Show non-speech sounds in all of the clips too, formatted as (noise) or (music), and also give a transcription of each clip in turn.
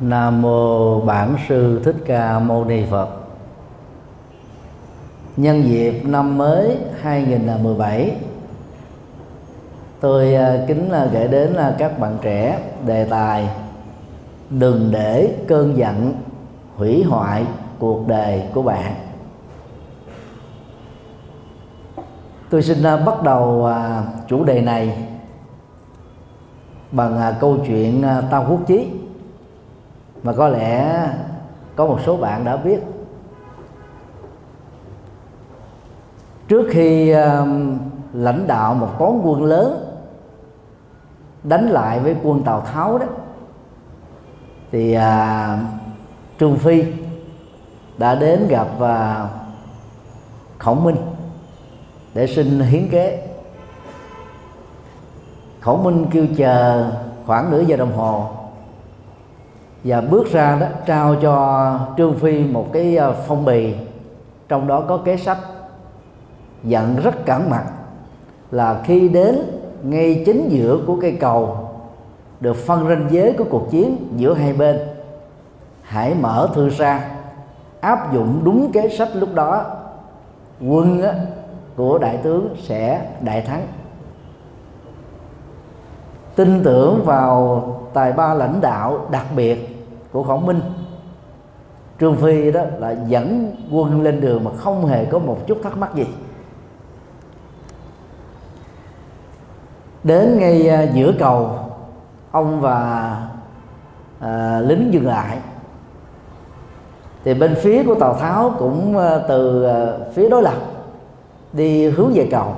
Nam mô Bản sư Thích Ca Mâu Ni Phật. Nhân dịp năm mới 2017, tôi à, kính à, gửi đến à, các bạn trẻ đề tài đừng để cơn giận hủy hoại cuộc đời của bạn. Tôi xin bắt đầu chủ đề này bằng câu chuyện Tao Quốc Chí mà có lẽ có một số bạn đã biết. Trước khi uh, lãnh đạo một toán quân lớn đánh lại với quân tào tháo đó thì à, uh, trương phi đã đến gặp uh, khổng minh để xin hiến kế. Khổng minh kêu chờ khoảng nửa giờ đồng hồ và bước ra đó, trao cho trương phi một cái ờ, phong bì. Trong đó có kế sách. Dặn rất cẩn mật là khi đến ngay chính giữa của cây cầu, được phân ranh giới của cuộc chiến giữa hai bên, hãy mở thư ra, áp dụng đúng kế sách lúc đó. Quân của đại tướng sẽ đại thắng. Tin tưởng vào tài ba lãnh đạo đặc biệt của khổng minh. Trương phi đó là dẫn quân lên đường mà không hề có một chút thắc mắc gì. Đến ngay à, giữa cầu ông và à, lính dừng lại. Thì bên phía của tào tháo cũng à, từ à, phía đối lập đi hướng về cầu.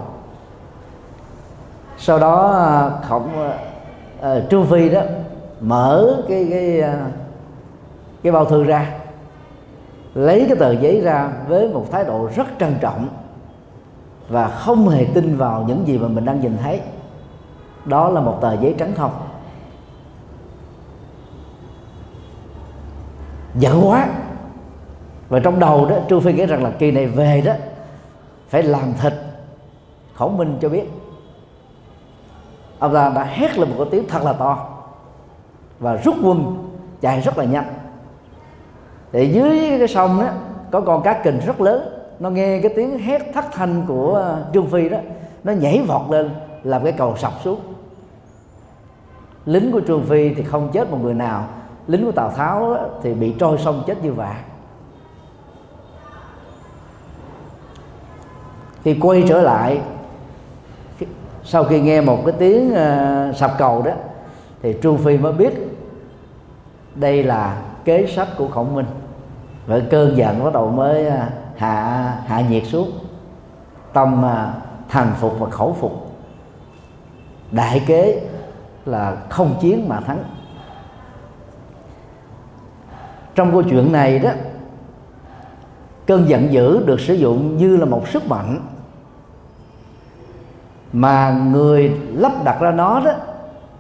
Sau đó à, khổng à, à trương phi đó mở cái cái à, cái bao thư ra. Lấy cái tờ giấy ra với một thái độ rất trân trọng và không hề tin vào những gì mà mình đang nhìn thấy. Đó là một tờ giấy trắng không. Giận quá. Và trong đầu đó, trương phi nghĩ rằng là kỳ này về đó, phải làm thịt khổng minh cho biết. Ông ta đã hét lên một cái tiếng thật là to và rút quân chạy rất là nhanh thì dưới cái sông đó có con cá kình rất lớn. Nó nghe cái tiếng hét thất thanh của ờ, trương phi đó nó nhảy vọt lên làm cái cầu sập xuống. Lính của trương phi thì không chết một người nào. Lính của tào tháo đó, thì bị trôi sông chết như vậy khi quay trở lại sau khi nghe một cái tiếng uh, sập cầu đó thì trương phi mới biết đây là kế sách của khổng minh và cơn giận bắt đầu mới à, hạ hạ nhiệt xuống. Tâm à, thành phục và khẩu phục. Đại kế là không chiến mà thắng. Trong câu chuyện này đó, cơn giận dữ được sử dụng như là một sức mạnh mà người lắp đặt ra nó đó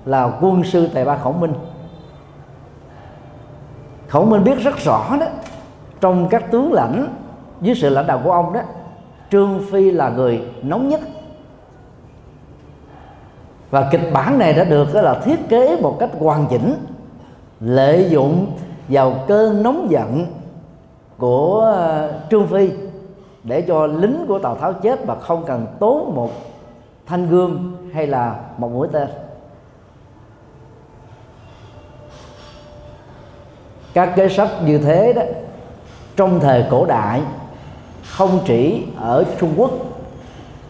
là quân sư tài ba khổng minh. Khổng minh biết rất rõ đó trong các tướng lãnh dưới sự lãnh đạo của ông đó, trương phi là người nóng nhất. Và kịch bản này đã được, đó là thiết kế một cách hoàn chỉnh, lợi dụng vào cơn nóng giận của ờ, trương phi để cho lính của tào tháo chết mà không cần tốn một thanh gương hay là một mũi tên. Các cái sách như thế đó trong thời cổ đại, không chỉ ở Trung Quốc,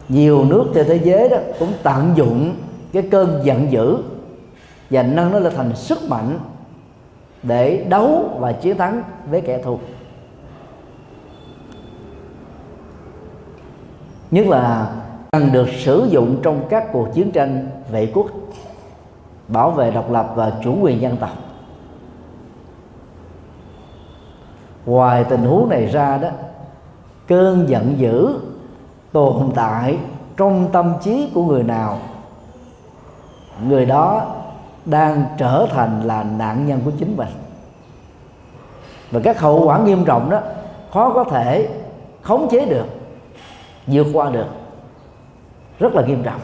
nhiều nước trên thế giới đó cũng tận dụng cái cơn giận dữ và nâng nó lên thành sức mạnh để đấu và chiến thắng với kẻ thù. Nhất là cần được sử dụng trong các cuộc chiến tranh vệ quốc, bảo vệ độc lập và chủ quyền dân tộc. Ngoài tình huống này ra đó, cơn giận dữ tồn tại trong tâm trí của người nào, người đó đang trở thành là nạn nhân của chính mình. Và các hậu quả nghiêm trọng đó, khó có thể khống chế được, vượt qua được. Rất là nghiêm trọng.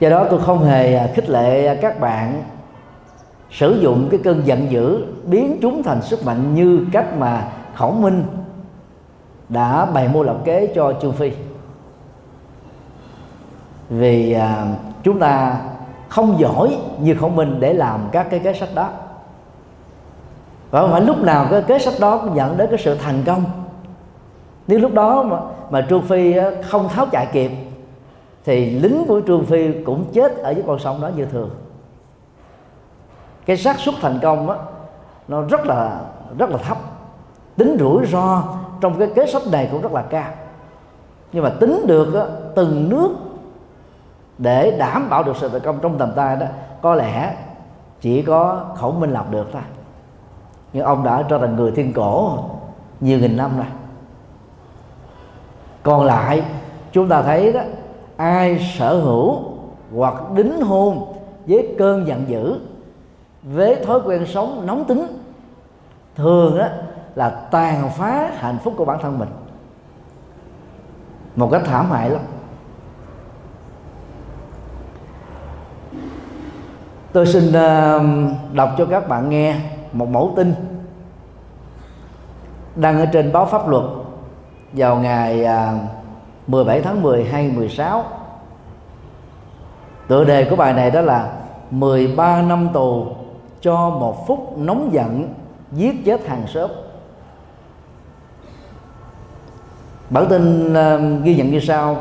Do đó tôi không hề khích lệ các bạn sử dụng cái cơn giận dữ biến chúng thành sức mạnh như cách mà khổng minh đã bày mưu lập kế cho trương phi. Vì à, chúng ta không giỏi như khổng minh để làm các cái kế sách đó. Và không phải lúc nào cái kế sách đó cũng dẫn đến cái sự thành công. Nếu lúc đó mà, mà trương phi không tháo chạy kịp thì lính của trương phi cũng chết ở dưới con sông đó như thường cái xác suất thành công đó, nó rất là rất là thấp. Tính rủi ro trong cái kế sách này cũng rất là cao. Nhưng mà tính được đó, từng nước để đảm bảo được sự thành công trong tầm tay đó có lẽ chỉ có khổng minh làm được thôi. Nhưng ông đã trở thành người thiên cổ nhiều nghìn năm rồi. Còn lại chúng ta thấy đó ai sở hữu hoặc đính hôn với cơn giận dữ với thói quen sống nóng tính thường đó là tàn phá hạnh phúc của bản thân mình. Một cách thảm hại lắm. Tôi xin uh, đọc cho các bạn nghe một mẫu tin đăng ở trên báo pháp luật vào ngày ờ, uh, 17 tháng 10 2016 tựa đề của bài này đó là 13 năm tù cho một phút nóng giận giết chết hàng xóm. Bản tin uh, ghi nhận như sau.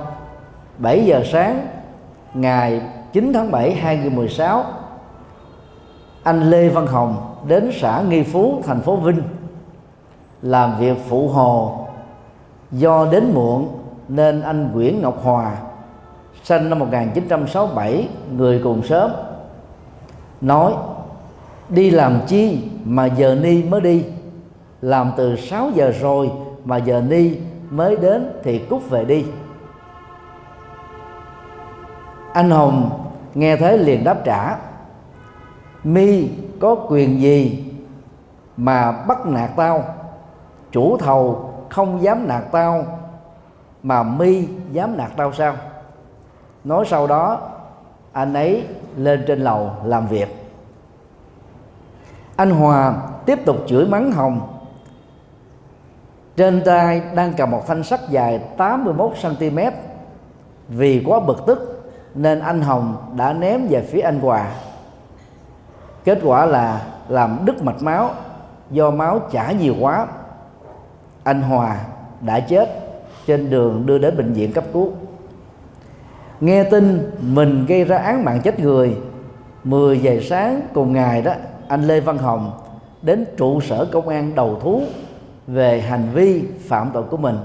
7 giờ sáng ngày 9 tháng 7 2016 anh Lê Văn Hồng đến xã Nghi Phú thành phố Vinh làm việc phụ hồ. Do đến muộn nên anh Nguyễn Ngọc Hòa sinh năm 1967 người cùng sớm nói đi làm chi mà giờ ni mới đi. Làm từ 6 giờ rồi mà giờ ni mới đến thì cút về đi. Anh Hồng nghe thế liền đáp trả. Mi, có quyền gì mà bắt nạt tao? Chủ thầu không dám nạt tao, mà mi dám nạt tao sao? Nói sau đó, anh ấy lên trên lầu làm việc anh hòa tiếp tục chửi mắng hồng. Trên tay đang cầm một thanh sắt dài 81 cm vì quá bực tức nên anh hồng đã ném về phía anh hòa. Kết quả là làm đứt mạch máu, do máu chảy nhiều quá. Anh hòa đã chết trên đường đưa đến bệnh viện cấp cứu. Nghe tin mình gây ra án mạng chết người 10 giờ sáng cùng ngày đó anh Lê Văn Hồng đến trụ sở công an đầu thú về hành vi phạm tội của mình.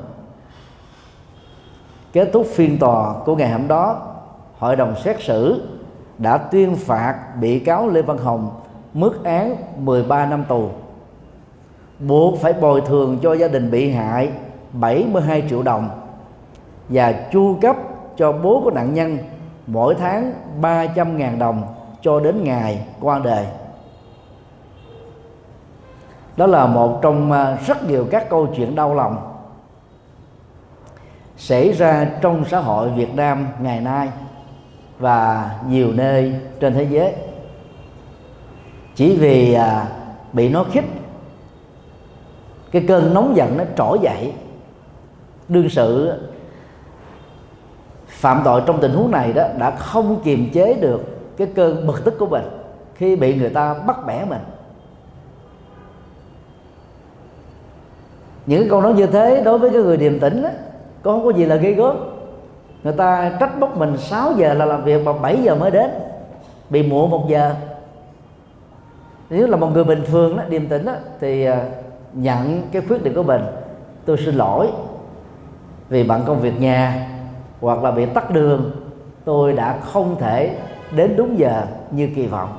Kết thúc phiên tòa của ngày hôm đó, hội đồng xét xử đã tuyên phạt bị cáo Lê Văn Hồng mức án 13 năm tù, buộc phải bồi thường cho gia đình bị hại 72 triệu đồng và chu cấp cho bố của nạn nhân mỗi tháng 300.000 đồng cho đến ngày qua đời đó là một trong à, rất nhiều các câu chuyện đau lòng xảy ra trong xã hội Việt Nam ngày nay và nhiều nơi trên thế giới. Chỉ vì à, bị nó khích cái cơn nóng giận nó trỗi dậy đương sự phạm tội trong tình huống này đó đã không kiềm chế được cái cơn bực tức của mình khi bị người ta bắt bẻ mình. Những cái câu nói như thế đối với cái người điềm tĩnh đó, có không có gì là ghê gớm. Người ta trách móc mình 6 giờ là làm việc mà 7 giờ mới đến bị muộn một giờ. Nếu là một người bình thường đó, điềm tĩnh đó, thì à, nhận cái khuyết điểm của mình tôi xin lỗi vì bận công việc nhà hoặc là bị tắt đường tôi đã không thể đến đúng giờ như kỳ vọng.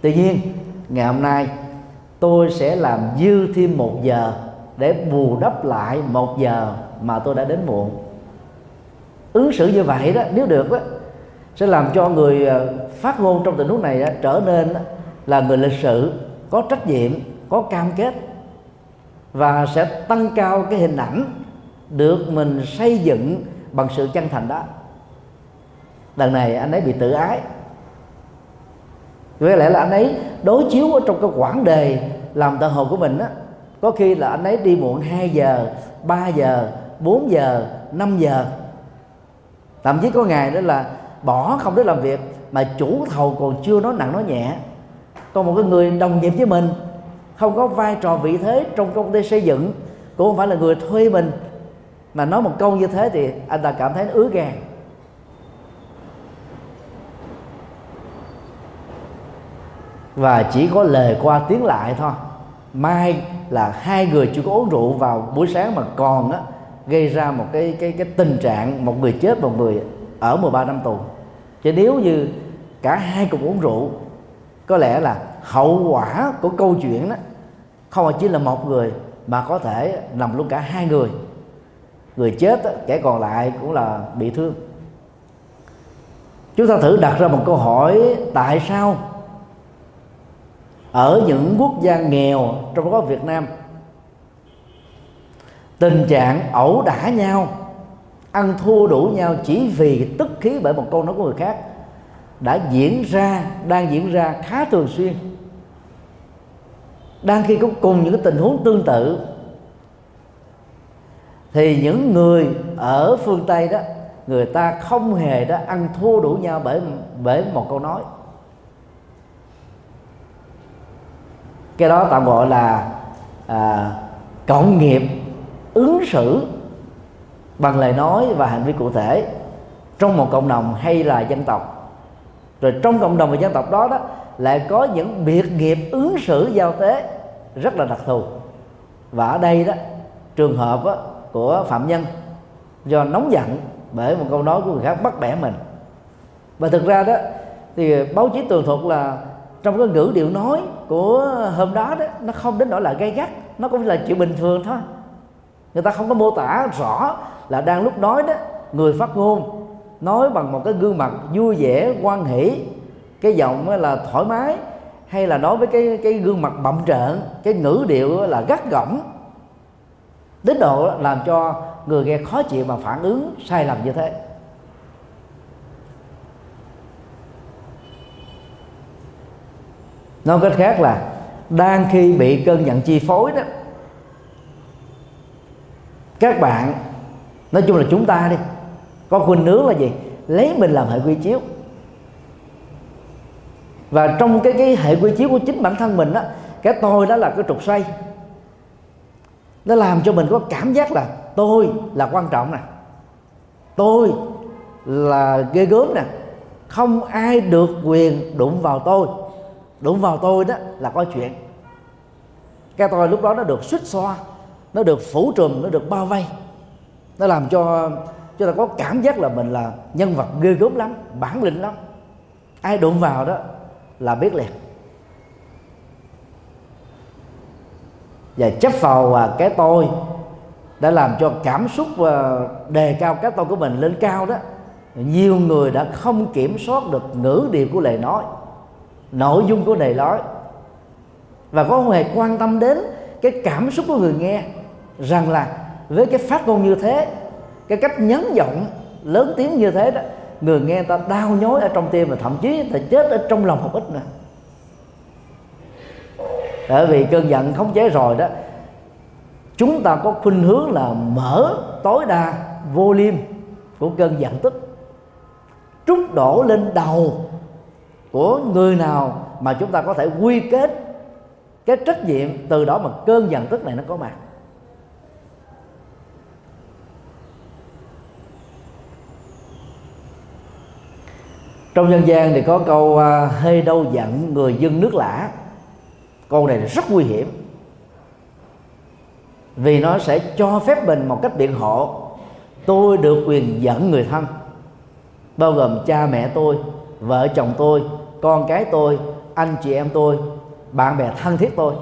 Tuy nhiên ngày hôm nay tôi sẽ làm dư thêm một giờ để bù đắp lại một giờ mà tôi đã đến muộn. Ứng xử như vậy đó nếu được đó sẽ làm cho người ờ, phát ngôn trong tình huống này đó, trở nên là người lịch sự có trách nhiệm có cam kết và sẽ tăng cao cái hình ảnh được mình xây dựng bằng sự chân thành đó. Lần này anh ấy bị tự ái. Có lẽ là anh ấy đối chiếu ở trong cái quãng đề làm tận hồn của mình á có khi là anh ấy đi muộn 2 giờ 3 giờ 4 giờ 5 giờ. Thậm chí có ngày đó là bỏ không đến làm việc, mà chủ thầu còn chưa nói nặng nói nhẹ. Còn một cái người đồng nghiệp với mình, không có vai trò vị thế trong công ty xây dựng, cũng không phải là người thuê mình. Mà nói một câu như thế thì anh ta cảm thấy ứa gan. Và chỉ có lời qua tiếng lại thôi mai là hai người chưa có uống rượu vào buổi sáng mà còn á, gây ra một cái cái cái tình trạng một người chết một người ở 13 năm tù. Chứ nếu như cả hai cùng uống rượu, có lẽ là hậu quả của câu chuyện đó không chỉ là một người mà có thể nằm luôn cả hai người. Người chết kẻ còn lại cũng là bị thương. Chúng ta thử đặt ra một câu hỏi tại sao ở những quốc gia nghèo trong đó có Việt Nam, tình trạng ẩu đả nhau, ăn thua đủ nhau chỉ vì tức khí bởi một câu nói của người khác đã diễn ra, đang diễn ra khá thường xuyên. Đang khi có cùng những cái tình huống tương tự, thì những người ở phương tây đó, người ta không hề đã ăn thua đủ nhau bởi bởi một câu nói. Cái đó tạm gọi là à, cộng nghiệp ứng xử bằng lời nói và hành vi cụ thể trong một cộng đồng hay là dân tộc. Rồi trong cộng đồng và dân tộc đó đó lại có những biệt nghiệp ứng xử giao tế rất là đặc thù. Và ở đây đó trường hợp đó, của phạm nhân do nóng giận bởi một câu nói của người khác bắt bẻ mình. Và thực ra đó thì báo chí tường thuật là trong cái ngữ điệu nói của hôm đó đó, nó không đến nỗi là gây gắt, nó cũng là chuyện bình thường thôi. Người ta không có mô tả rõ là đang lúc nói đó, người phát ngôn nói bằng một cái gương mặt vui vẻ quan hỷ, cái giọng là thoải mái, hay là nói với cái cái gương mặt bậm trợn, cái ngữ điệu là gắt gỏng. Đến độ làm cho người nghe khó chịu mà phản ứng sai lầm như thế. Nói cách khác là, đang khi bị cơn giận chi phối đó, các bạn, nói chung là chúng ta đi, có khuynh hướng là gì? Lấy mình làm hệ quy chiếu. Và trong cái cái hệ quy chiếu của chính bản thân mình đó cái tôi đó là cái trục xoay. Nó làm cho mình có cảm giác là tôi là quan trọng nè. Tôi là ghê gớm nè. Không ai được quyền đụng vào tôi đụng vào tôi đó là có chuyện. Cái tôi lúc đó nó được suýt xoa, nó được phủ trùm, nó được bao vây. Nó làm cho cho ta có cảm giác là mình là nhân vật ghê gớm lắm, bản lĩnh lắm. Ai đụng vào đó là biết liền. Và chấp vào à, cái tôi đã làm cho cảm xúc và đề cao cái tôi của mình lên cao đó. Nhiều người đã không kiểm soát được ngữ điệu của lời nói nội dung của đề nói và có hề quan tâm đến cái cảm xúc của người nghe rằng là với cái phát ngôn như thế, cái cách nhấn giọng lớn tiếng như thế đó, người nghe ta đau nhói ở trong tim và thậm chí ta chết ở trong lòng một ít nữa. Bởi vì cơn giận khống chế rồi đó, chúng ta có khuynh hướng là mở tối đa volume của cơn giận tức. Trút đổ lên đầu của người nào mà chúng ta có thể quy kết cái trách nhiệm từ đó mà cơn giận tức này nó có mặt trong dân gian thì có câu à, hơi đâu giận người dân nước lã. Câu này rất nguy hiểm. Vì nó sẽ cho phép mình một cách biện hộ, tôi được quyền giận người thân, bao gồm cha mẹ tôi, vợ chồng tôi con cái tôi anh chị em tôi bạn bè thân thiết tôi.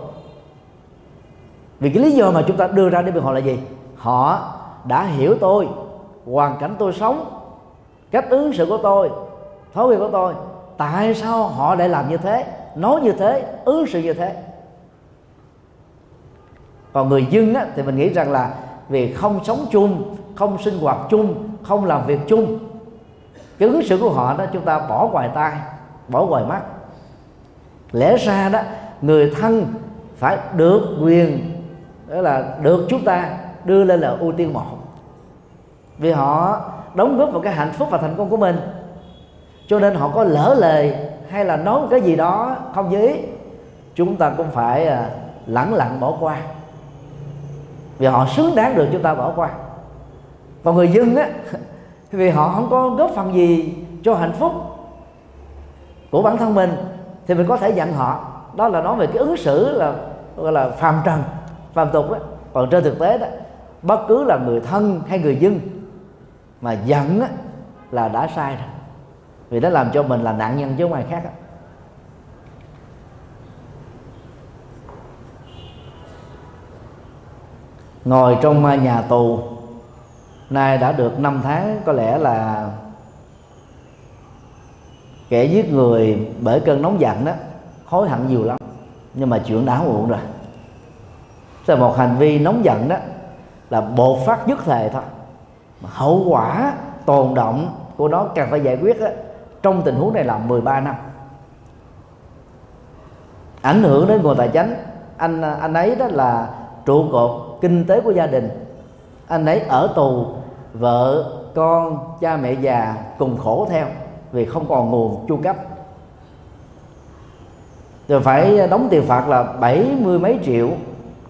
Vì cái lý do mà chúng ta đưa ra để biện hộ là gì? Họ đã hiểu tôi hoàn cảnh tôi sống cách ứng xử của tôi thói quen của tôi. Tại sao họ lại làm như thế nói như thế ứng xử như thế? Còn người dân á, thì mình nghĩ rằng là vì không sống chung không sinh hoạt chung không làm việc chung cái ứng xử của họ đó chúng ta bỏ ngoài tai bỏ ngoài mắt. Lẽ ra đó, người thân phải được quyền, đó là được chúng ta đưa lên là ưu tiên một vì họ đóng góp vào cái hạnh phúc và thành công của mình. Cho nên họ có lỡ lời hay là nói cái gì đó không như ý, chúng ta cũng phải à, lẳng lặng bỏ qua. Vì họ xứng đáng được chúng ta bỏ qua. Còn người dân á, (laughs) vì họ không có góp phần gì cho hạnh phúc của bản thân mình thì mình có thể giận họ. Đó là nói về cái ứng xử là gọi là phàm trần phàm tục đó. Còn trên thực tế đó bất cứ là người thân hay người dân mà giận á, là đã sai rồi. Vì nó làm cho mình là nạn nhân chứ không ai khác đó. ngồi trong à, nhà tù nay đã được 5 tháng có lẽ là kẻ giết người bởi cơn nóng giận đó hối hận nhiều lắm. Nhưng mà chuyện đã muộn rồi. Là một hành vi nóng giận đó là bột phát nhất thời thôi. Mà hậu quả tồn động của nó cần phải giải quyết đó, trong tình huống này là 13 năm. Ảnh hưởng đến nguồn tài chính anh anh ấy đó là trụ cột kinh tế của gia đình. Anh ấy ở tù vợ con cha mẹ già cùng khổ theo vì không còn nguồn chu cấp. Rồi phải đóng tiền phạt là bảy mươi mấy triệu,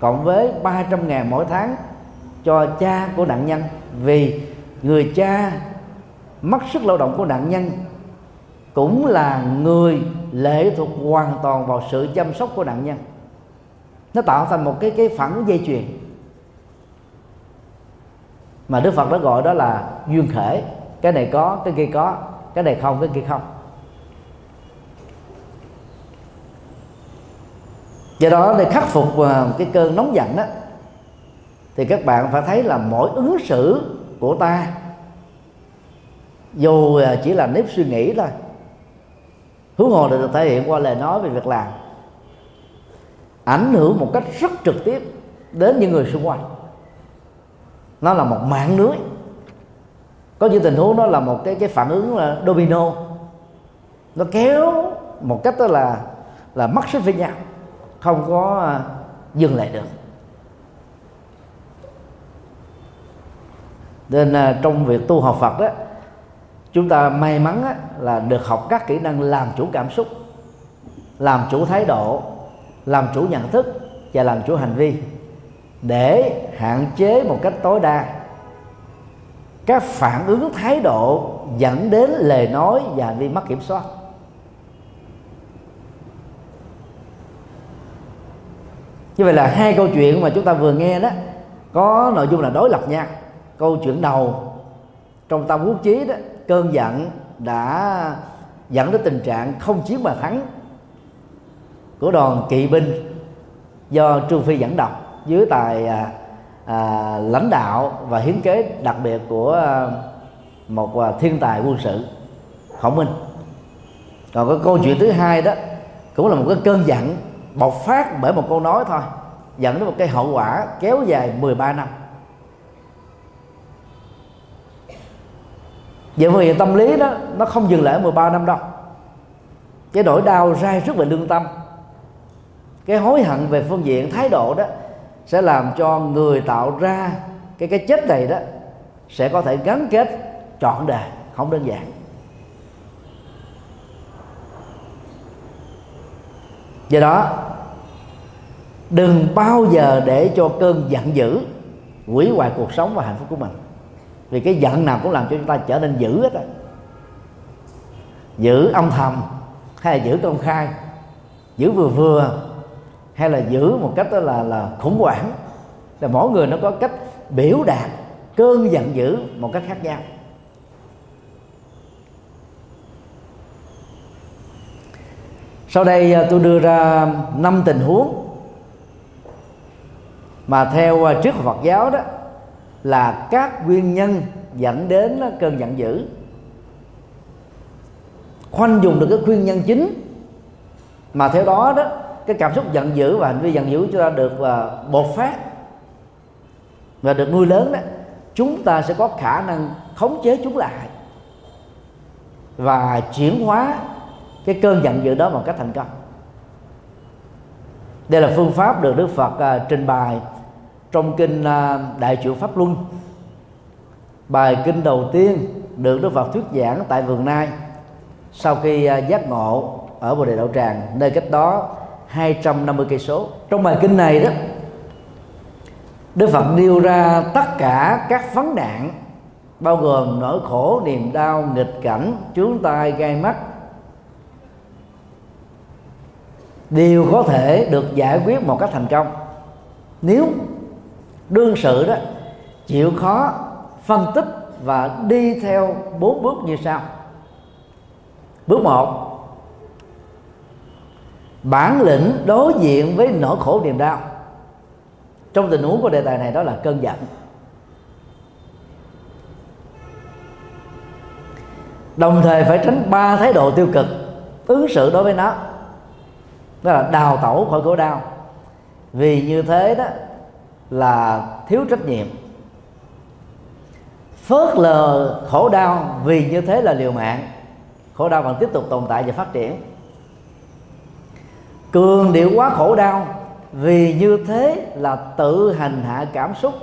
cộng với 300 ngàn mỗi tháng cho cha của nạn nhân. Vì người cha mất sức lao động của nạn nhân cũng là người lệ thuộc hoàn toàn vào sự chăm sóc của nạn nhân. Nó tạo thành một cái cái phản dây chuyền. Mà Đức Phật đã gọi đó là duyên khể. Cái này có, cái kia có cái này không, cái kia không. Do đó, để khắc phục à, cái cơn nóng giận đó thì các bạn phải thấy là mỗi ứng xử của ta, dù à, chỉ là nếp suy nghĩ thôi hướng hồ được thể hiện qua lời nói về việc làm, ảnh hưởng một cách rất trực tiếp đến những người xung quanh. Nó là một mạng lưới có những tình huống đó là một cái cái phản ứng là domino. Nó kéo một cách đó là là mất sức với nhau không có à, dừng lại được. Nên à, trong việc tu học Phật đó chúng ta may mắn đó, là được học các kỹ năng làm chủ cảm xúc làm chủ thái độ làm chủ nhận thức và làm chủ hành vi để hạn chế một cách tối đa các phản ứng thái độ dẫn đến lời nói và hành vi mất kiểm soát. Như vậy là hai câu chuyện mà chúng ta vừa nghe đó, có nội dung là đối lập nhau câu chuyện đầu trong tâm quốc chí đó, cơn giận đã dẫn đến tình trạng không chiến mà thắng của đoàn kỵ binh do trương phi dẫn đầu dưới tài à, à, lãnh đạo và hiến kế đặc biệt của à, một à, thiên tài quân sự khổng minh. Còn cái câu chuyện thứ hai đó cũng là một cái cơn giận bộc phát bởi một câu nói thôi dẫn đến một cái hậu quả kéo dài 13 năm. Vậy vì tâm lý đó nó không dừng lại ở 13 năm đâu. Cái nỗi đau rai rất về lương tâm cái hối hận về phương diện thái độ đó sẽ làm cho người tạo ra cái cái chết này đó sẽ có thể gắn kết trọn đời, không đơn giản. Do đó, đừng bao giờ để cho cơn giận dữ hủy hoại cuộc sống và hạnh phúc của mình. Vì cái giận nào cũng làm cho chúng ta trở nên dữ hết á. Giữ âm thầm hay là giữ công khai, giữ vừa vừa hay là giữ một cách đó là là khủng hoảng. Là mỗi người nó có cách biểu đạt, cơn giận dữ một cách khác nhau. Sau đây à, tôi đưa ra năm tình huống mà theo à, trước Phật giáo đó là các nguyên nhân dẫn đến à, cơn giận dữ. Khoanh dùng được cái nguyên nhân chính mà theo đó đó cái cảm xúc giận dữ và hành vi giận dữ chúng ta được à, uh, bột phát và được nuôi lớn đó chúng ta sẽ có khả năng khống chế chúng lại và chuyển hóa cái cơn giận dữ đó một cách thành công. Đây là phương pháp được Đức Phật uh, trình bày trong kinh uh, Đại Chuyển Pháp Luân. Bài kinh đầu tiên được Đức Phật thuyết giảng tại vườn Nai sau khi uh, giác ngộ ở Bồ Đề Đậu Tràng. Nơi cách đó 250 cây số. Trong bài kinh này đó, Đức Phật nêu ra tất cả các vấn nạn bao gồm nỗi khổ, niềm đau, nghịch cảnh, chướng tai, gai mắt, đều có thể được giải quyết một cách thành công. Nếu đương sự đó, chịu khó phân tích và đi theo bốn bước như sau. Bước một bản lĩnh đối diện với nỗi khổ niềm đau. Trong tình huống của đề tài này đó là cơn giận. Đồng thời phải tránh ba thái độ tiêu cực, ứng xử đối với nó. Đó là đào tẩu khỏi khổ đau. Vì như thế đó là thiếu trách nhiệm. Phớt lờ khổ đau vì như thế là liều mạng. Khổ đau còn tiếp tục tồn tại và phát triển cường điệu quá khổ đau. Vì như thế là tự hành hạ cảm xúc.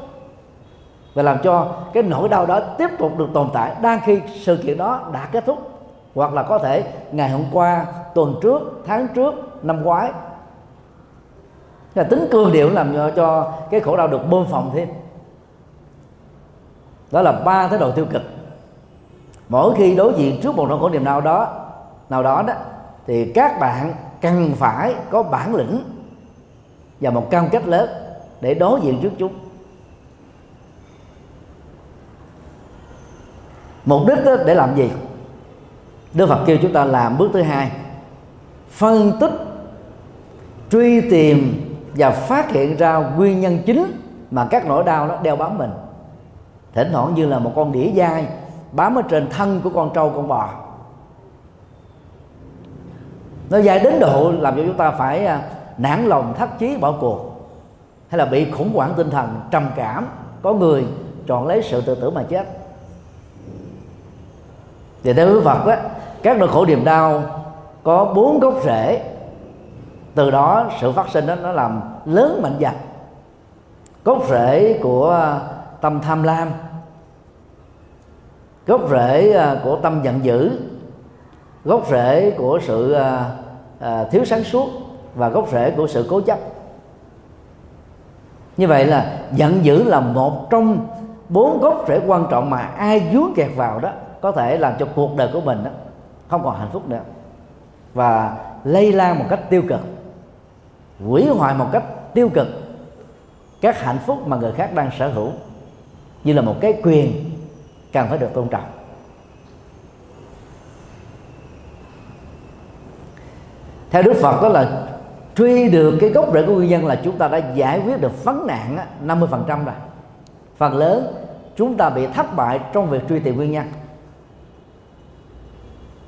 Và làm cho cái nỗi đau đó tiếp tục được tồn tại. Đang khi sự kiện đó đã kết thúc hoặc là có thể ngày hôm qua tuần trước tháng trước năm ngoái. Là tính cương điệu làm cho, cái khổ đau được bơm phòng thêm. Đó là ba thái độ tiêu cực. Mỗi khi đối diện trước một nỗi khổ niềm đau đó nào đó đó thì các bạn cần phải có bản lĩnh và một cam kết lớn để đối diện trước chúng. Mục đích đó để làm gì? Đức phật kêu chúng ta làm bước thứ hai, phân tích, truy tìm và phát hiện ra nguyên nhân chính mà các nỗi đau nó đeo bám mình. Thỉnh thoảng như là một con đĩa dai bám ở trên thân của con trâu, con bò nó dài đến độ làm cho chúng ta phải à, nản lòng thất chí bỏ cuộc. Hay là bị khủng hoảng tinh thần trầm cảm có người chọn lấy sự tự tử mà chết. Thì theo Đức Phật á, các nỗi khổ niềm đau có bốn gốc rễ. Từ đó sự phát sinh đó nó làm lớn mạnh dần gốc rễ của à, tâm tham lam. Gốc rễ à, của tâm giận dữ gốc rễ của sự à, à, thiếu sáng suốt và gốc rễ của sự cố chấp. Như vậy là giận dữ là một trong bốn gốc rễ quan trọng mà ai vướng kẹt vào đó có thể làm cho cuộc đời của mình đó không còn hạnh phúc nữa và lây lan một cách tiêu cực hủy hoại một cách tiêu cực các hạnh phúc mà người khác đang sở hữu. Như là một cái quyền cần phải được tôn trọng. Theo đức phật đó là truy được cái gốc rễ của nguyên nhân là chúng ta đã giải quyết được vấn nạn 50% rồi. Phần lớn, chúng ta bị thất bại trong việc truy tìm nguyên nhân.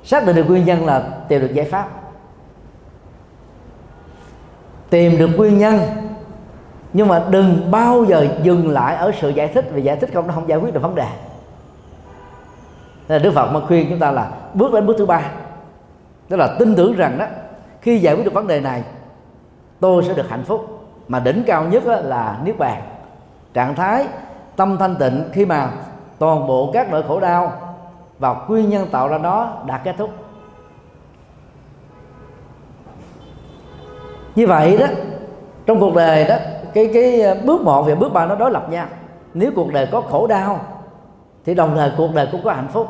Xác định được nguyên nhân là tìm được giải pháp. Tìm được nguyên nhân, nhưng mà đừng bao giờ dừng lại ở sự giải thích, vì giải thích không, nó không giải quyết được vấn đề. Nên Đức Phật mà khuyên chúng ta là bước đến bước thứ ba. Đó là tin tưởng rằng đó khi giải quyết được vấn đề này, tôi sẽ được hạnh phúc. Mà đỉnh cao nhất là niết bàn. Trạng thái, tâm thanh tịnh khi mà toàn bộ các nỗi khổ đau và nguyên nhân tạo ra nó đã kết thúc. Như vậy đó, trong cuộc đời đó, cái cái bước một và bước ba nó đối lập nhau. Nếu cuộc đời có khổ đau, thì đồng thời cuộc đời cũng có hạnh phúc.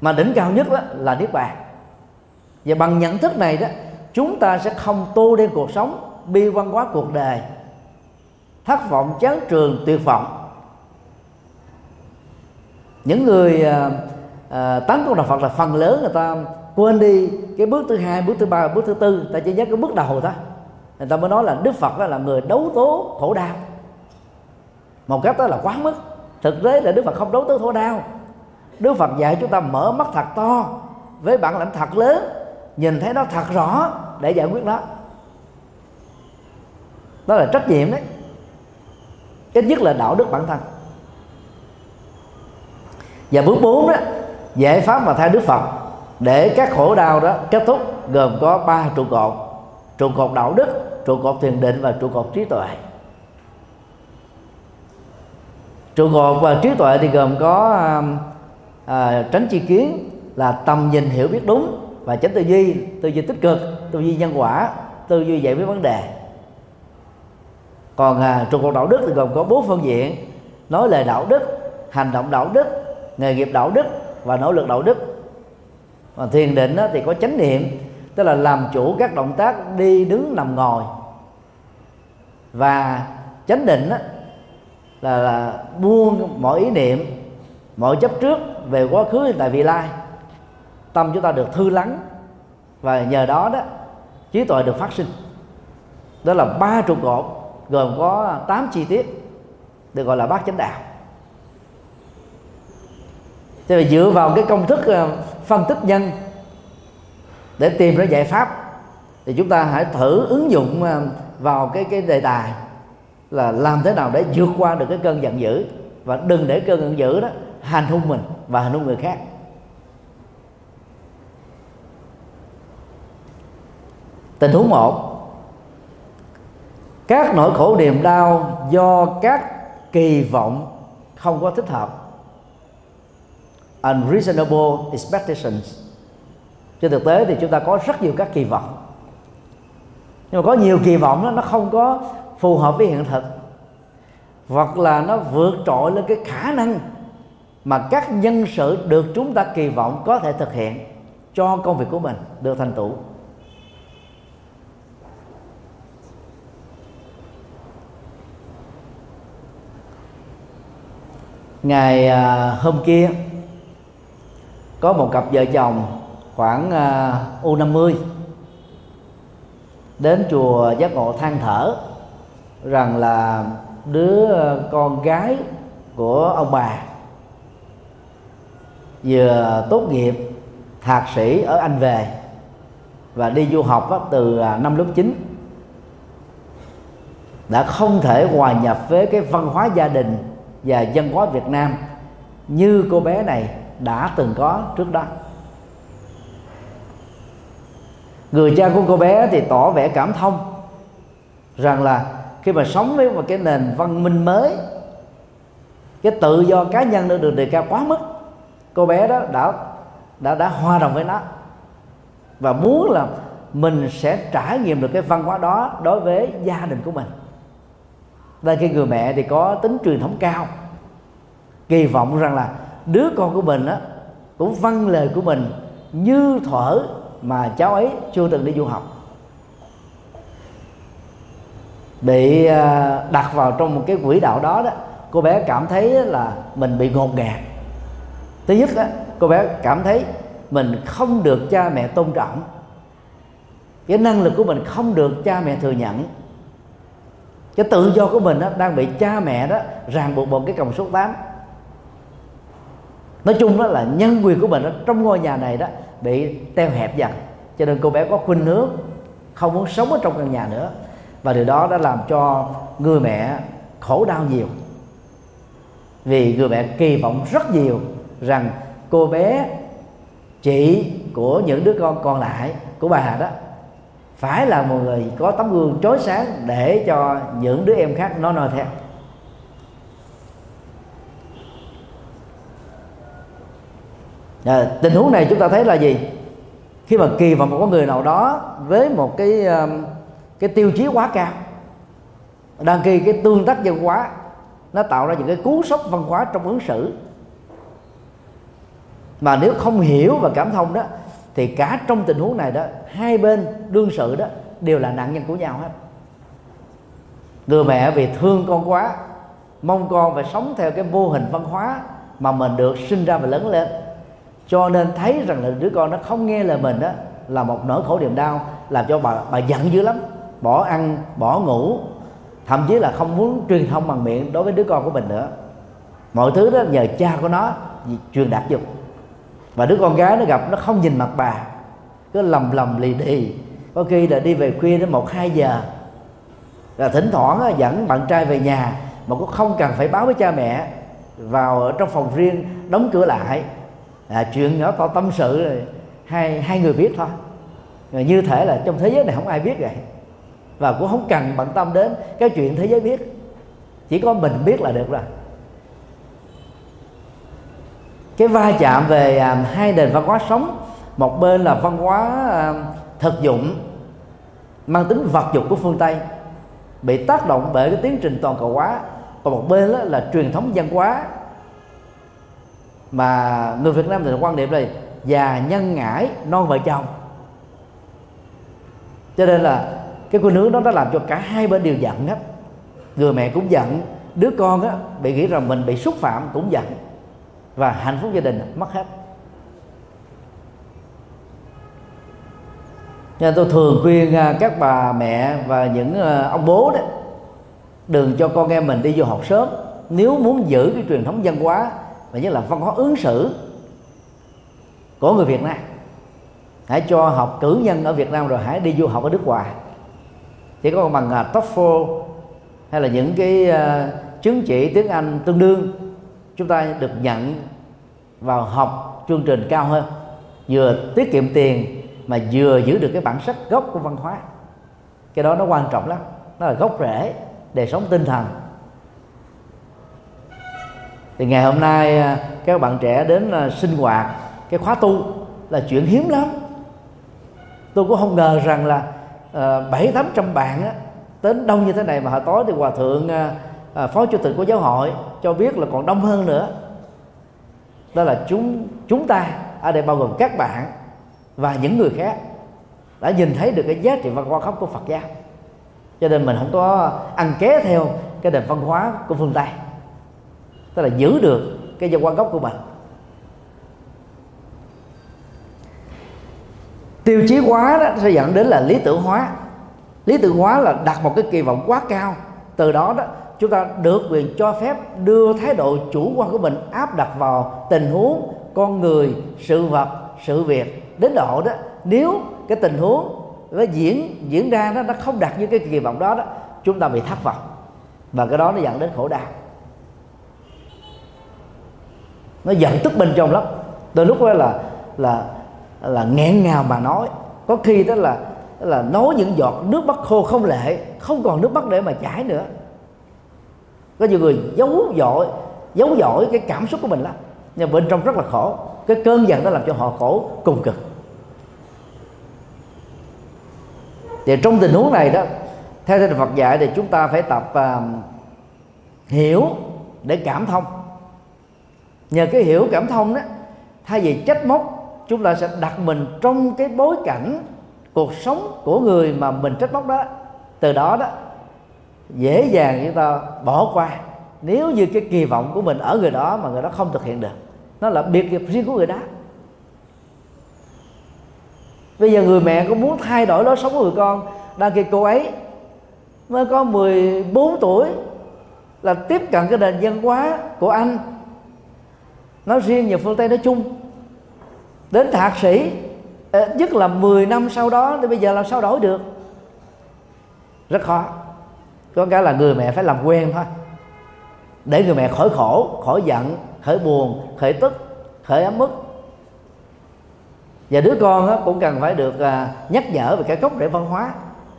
Mà đỉnh cao nhất đó là niết bàn và bằng nhận thức này đó chúng ta sẽ không tô đen cuộc sống bi quan quá cuộc đời. Thất vọng chán trường tuyệt vọng. Những người à, à, tấn công đạo Phật là phần lớn người ta quên đi cái bước thứ hai bước thứ ba bước thứ tư. Ta chỉ nhớ cái bước đầu thôi. Người ta mới nói là Đức Phật là người đấu tố khổ đau một cách đó là quá mức. Thực tế là Đức Phật không đấu tố khổ đau Đức Phật dạy chúng ta mở mắt thật to với bản lãnh thật lớn nhìn thấy nó thật rõ để giải quyết nó. Đó là trách nhiệm đấy. Ít nhất là đạo đức bản thân. Và bước bốn đó giải pháp mà theo đức phật để các khổ đau đó kết thúc gồm có ba trụ cột. Trụ cột đạo đức trụ cột thiền định và trụ cột trí tuệ. Trụ cột và trí tuệ thì gồm có um, à, tránh chi kiến là tầm nhìn hiểu biết đúng và chánh tư duy tư duy tích cực tư duy nhân quả tư duy giải quyết vấn đề. Còn à, trụ cột đạo đức thì gồm có bốn phương diện. Nói lời đạo đức hành động đạo đức nghề nghiệp đạo đức và nỗ lực đạo đức. Và thiền định đó, thì có chánh niệm tức là làm chủ các động tác đi đứng nằm ngồi. Và chánh định đó, là, là buông mọi ý niệm mọi chấp trước về quá khứ tại vị lai tâm chúng ta được thư lắng. Và nhờ đó đó, trí tuệ được phát sinh. Đó là ba trụ cột, gồm có 8 chi tiết, được gọi là bát chánh đạo. Thế là dựa vào cái công thức ờ, phân tích nhân để tìm ra giải pháp, thì chúng ta hãy thử ứng dụng ờ, vào cái cái đề tài là làm thế nào để vượt qua được cái cơn giận dữ. Và đừng để cơn giận dữ đó hành hung mình và hành hung người khác. Tình huống một. Các nỗi khổ niềm đau do các kỳ vọng không có thích hợp. Unreasonable expectations. Trên thực tế thì chúng ta có rất nhiều các kỳ vọng. Nhưng mà có nhiều kỳ vọng đó, nó không có phù hợp với hiện thực. Hoặc là nó vượt trội lên cái khả năng mà các nhân sự được chúng ta kỳ vọng có thể thực hiện cho công việc của mình được thành tựu. Ngày à, hôm kia, có một cặp vợ chồng khoảng à, u 50 đến chùa giác ngộ than thở rằng là đứa con gái của ông bà vừa tốt nghiệp thạc sĩ ở Anh về và đi du học từ à, năm lớp 9 đã không thể hòa nhập với cái văn hóa gia đình và văn hóa Việt Nam như cô bé này đã từng có trước đó. Người cha của cô bé thì tỏ vẻ cảm thông rằng là khi mà sống với một cái nền văn minh mới, cái tự do cá nhân nó được đề cao quá mức, cô bé đó đã đã đã hòa đồng với nó và muốn là mình sẽ trải nghiệm được cái văn hóa đó đối với gia đình của mình đây khi người mẹ thì có tính truyền thống cao. Kỳ vọng rằng là đứa con của mình á cũng vâng lời của mình như thuở mà cháu ấy chưa từng đi du học. Bị à, đặt vào trong một cái quỹ đạo đó đó cô bé cảm thấy là mình bị ngột ngạt. Thứ nhất đó, cô bé cảm thấy mình không được cha mẹ tôn trọng. Cái năng lực của mình không được cha mẹ thừa nhận cái tự do của mình đó, đang bị cha mẹ đó ràng buộc bằng cái còng số 8 nói chung đó là nhân quyền của mình đó, trong ngôi nhà này đó bị teo hẹp dần. Cho nên cô bé có khuynh hướng không muốn sống ở trong căn nhà nữa. Và điều đó đã làm cho người mẹ khổ đau nhiều. Vì người mẹ kỳ vọng rất nhiều rằng cô bé chị của những đứa con còn lại của bà đó phải là một người có tấm gương chói sáng để cho những đứa em khác nó noi theo. À, tình huống này chúng ta thấy là gì? Khi mà kỳ vọng một con người nào đó với một cái cái tiêu chí quá cao đang kỳ cái tương tác văn hóa nó tạo ra những cái cú sốc văn hóa trong ứng xử. Mà nếu không hiểu và cảm thông đó thì cả trong tình huống này đó, hai bên đương sự đó đều là nạn nhân của nhau hết. Người mẹ vì thương con quá, mong con phải sống theo cái mô hình văn hóa mà mình được sinh ra và lớn lên. Cho nên thấy rằng là đứa con nó không nghe lời mình đó là một nỗi khổ niềm đau, làm cho bà bà giận dữ lắm. Bỏ ăn, bỏ ngủ, thậm chí là không muốn truyền thông bằng miệng đối với đứa con của mình nữa. Mọi thứ đó nhờ cha của nó truyền đạt dục và đứa con gái nó gặp nó không nhìn mặt bà cứ lầm lầm lì đì có khi là đi về khuya đến một hai giờ. Là thỉnh thoảng dẫn bạn trai về nhà mà cũng không cần phải báo với cha mẹ vào trong phòng riêng đóng cửa lại. À, chuyện nhỏ to tâm sự rồi hai hai người biết thôi. Rồi như thể là trong thế giới này không ai biết vậy và cũng không cần bận tâm đến cái chuyện thế giới biết. Chỉ có mình biết là được rồi cái va chạm về à, hai nền văn hóa sống. Một bên là văn hóa à, thực dụng mang tính vật dụng của phương tây bị tác động bởi cái tiến trình toàn cầu hóa. Còn một bên đó là truyền thống văn hóa. Mà người Việt Nam thì quan điểm là già nhân ngãi non vợ chồng. Cho nên là cái cô nướng đó nó làm cho cả hai bên đều giận hết. Người mẹ cũng giận đứa con á bị nghĩ rằng mình bị xúc phạm cũng giận và hạnh phúc gia đình mất hết. Nên tôi thường khuyên à, các bà mẹ và những à, ông bố đó đừng cho con em mình đi du học sớm. Nếu muốn giữ cái truyền thống văn hóa và nhất là văn hóa ứng xử của người Việt Nam hãy cho học cử nhân ở Việt Nam rồi hãy đi du học ở nước ngoài. Chỉ có bằng à, TOEFL hay là những cái uh, chứng chỉ tiếng Anh tương đương chúng ta được nhận vào học chương trình cao hơn vừa tiết kiệm tiền mà vừa giữ được cái bản sắc gốc của văn hóa. Cái đó nó quan trọng lắm nó là gốc rễ đời sống tinh thần. Thì ngày hôm nay à, các bạn trẻ đến à, sinh hoạt cái khóa tu là chuyện hiếm lắm. Tôi cũng không ngờ rằng là à, bảy tám trăm bạn á, đến đông như thế này mà hồi tối thì hòa thượng À, phó chủ tịch của giáo hội cho biết là còn đông hơn nữa. Đó là chúng chúng ta, ở đây bao gồm các bạn và những người khác đã nhìn thấy được cái giá trị văn hóa khóc của Phật giáo. Cho nên mình không có ăn ké theo cái nền văn hóa của phương Tây. Tức là giữ được cái văn hóa gốc của mình. Tiêu chí hóa đó sẽ dẫn đến là lý tưởng hóa. Lý tưởng hóa là đặt một cái kỳ vọng quá cao. Từ đó đó chúng ta được quyền cho phép đưa thái độ chủ quan của mình áp đặt vào tình huống con người, sự vật, sự việc. Đến độ đó, nếu cái tình huống nó diễn diễn ra đó nó không đạt như cái kỳ vọng đó đó, chúng ta bị thất vọng. Và cái đó nó dẫn đến khổ đau. Nó giận tức bên trong lắm. Từ lúc đó là là là nghẹn ngào mà nói. Có khi đó là là nói những giọt nước mắt khô không lệ, không còn nước mắt để mà chảy nữa có nhiều người giấu dội giấu dội cái cảm xúc của mình lắm. Nhưng bên trong rất là khổ. Cái cơn giận đó làm cho họ khổ cùng cực. Thì trong tình huống này đó theo theo Phật dạy thì chúng ta phải tập uh, hiểu để cảm thông. Nhờ cái hiểu cảm thông đó thay vì trách móc chúng ta sẽ đặt mình trong cái bối cảnh cuộc sống của người mà mình trách móc đó. Từ đó đó dễ dàng chúng ta bỏ qua. Nếu như cái kỳ vọng của mình ở người đó mà người đó không thực hiện được, nó là biệt nghiệp riêng của người đó. Bây giờ người mẹ cũng muốn thay đổi lối sống của người con đang khi cô ấy mới có 14 tuổi là tiếp cận cái nền văn hóa của anh. Nói riêng nhiều phương tây nói chung, đến thạc sĩ nhất là 10 năm sau đó thì bây giờ làm sao đổi được? Rất khó có cái là người mẹ phải làm quen thôi. Để người mẹ khỏi khổ, khỏi giận khỏi buồn khỏi tức khỏi ấm mức và đứa con cũng cần phải được à, nhắc nhở về cái gốc rễ văn hóa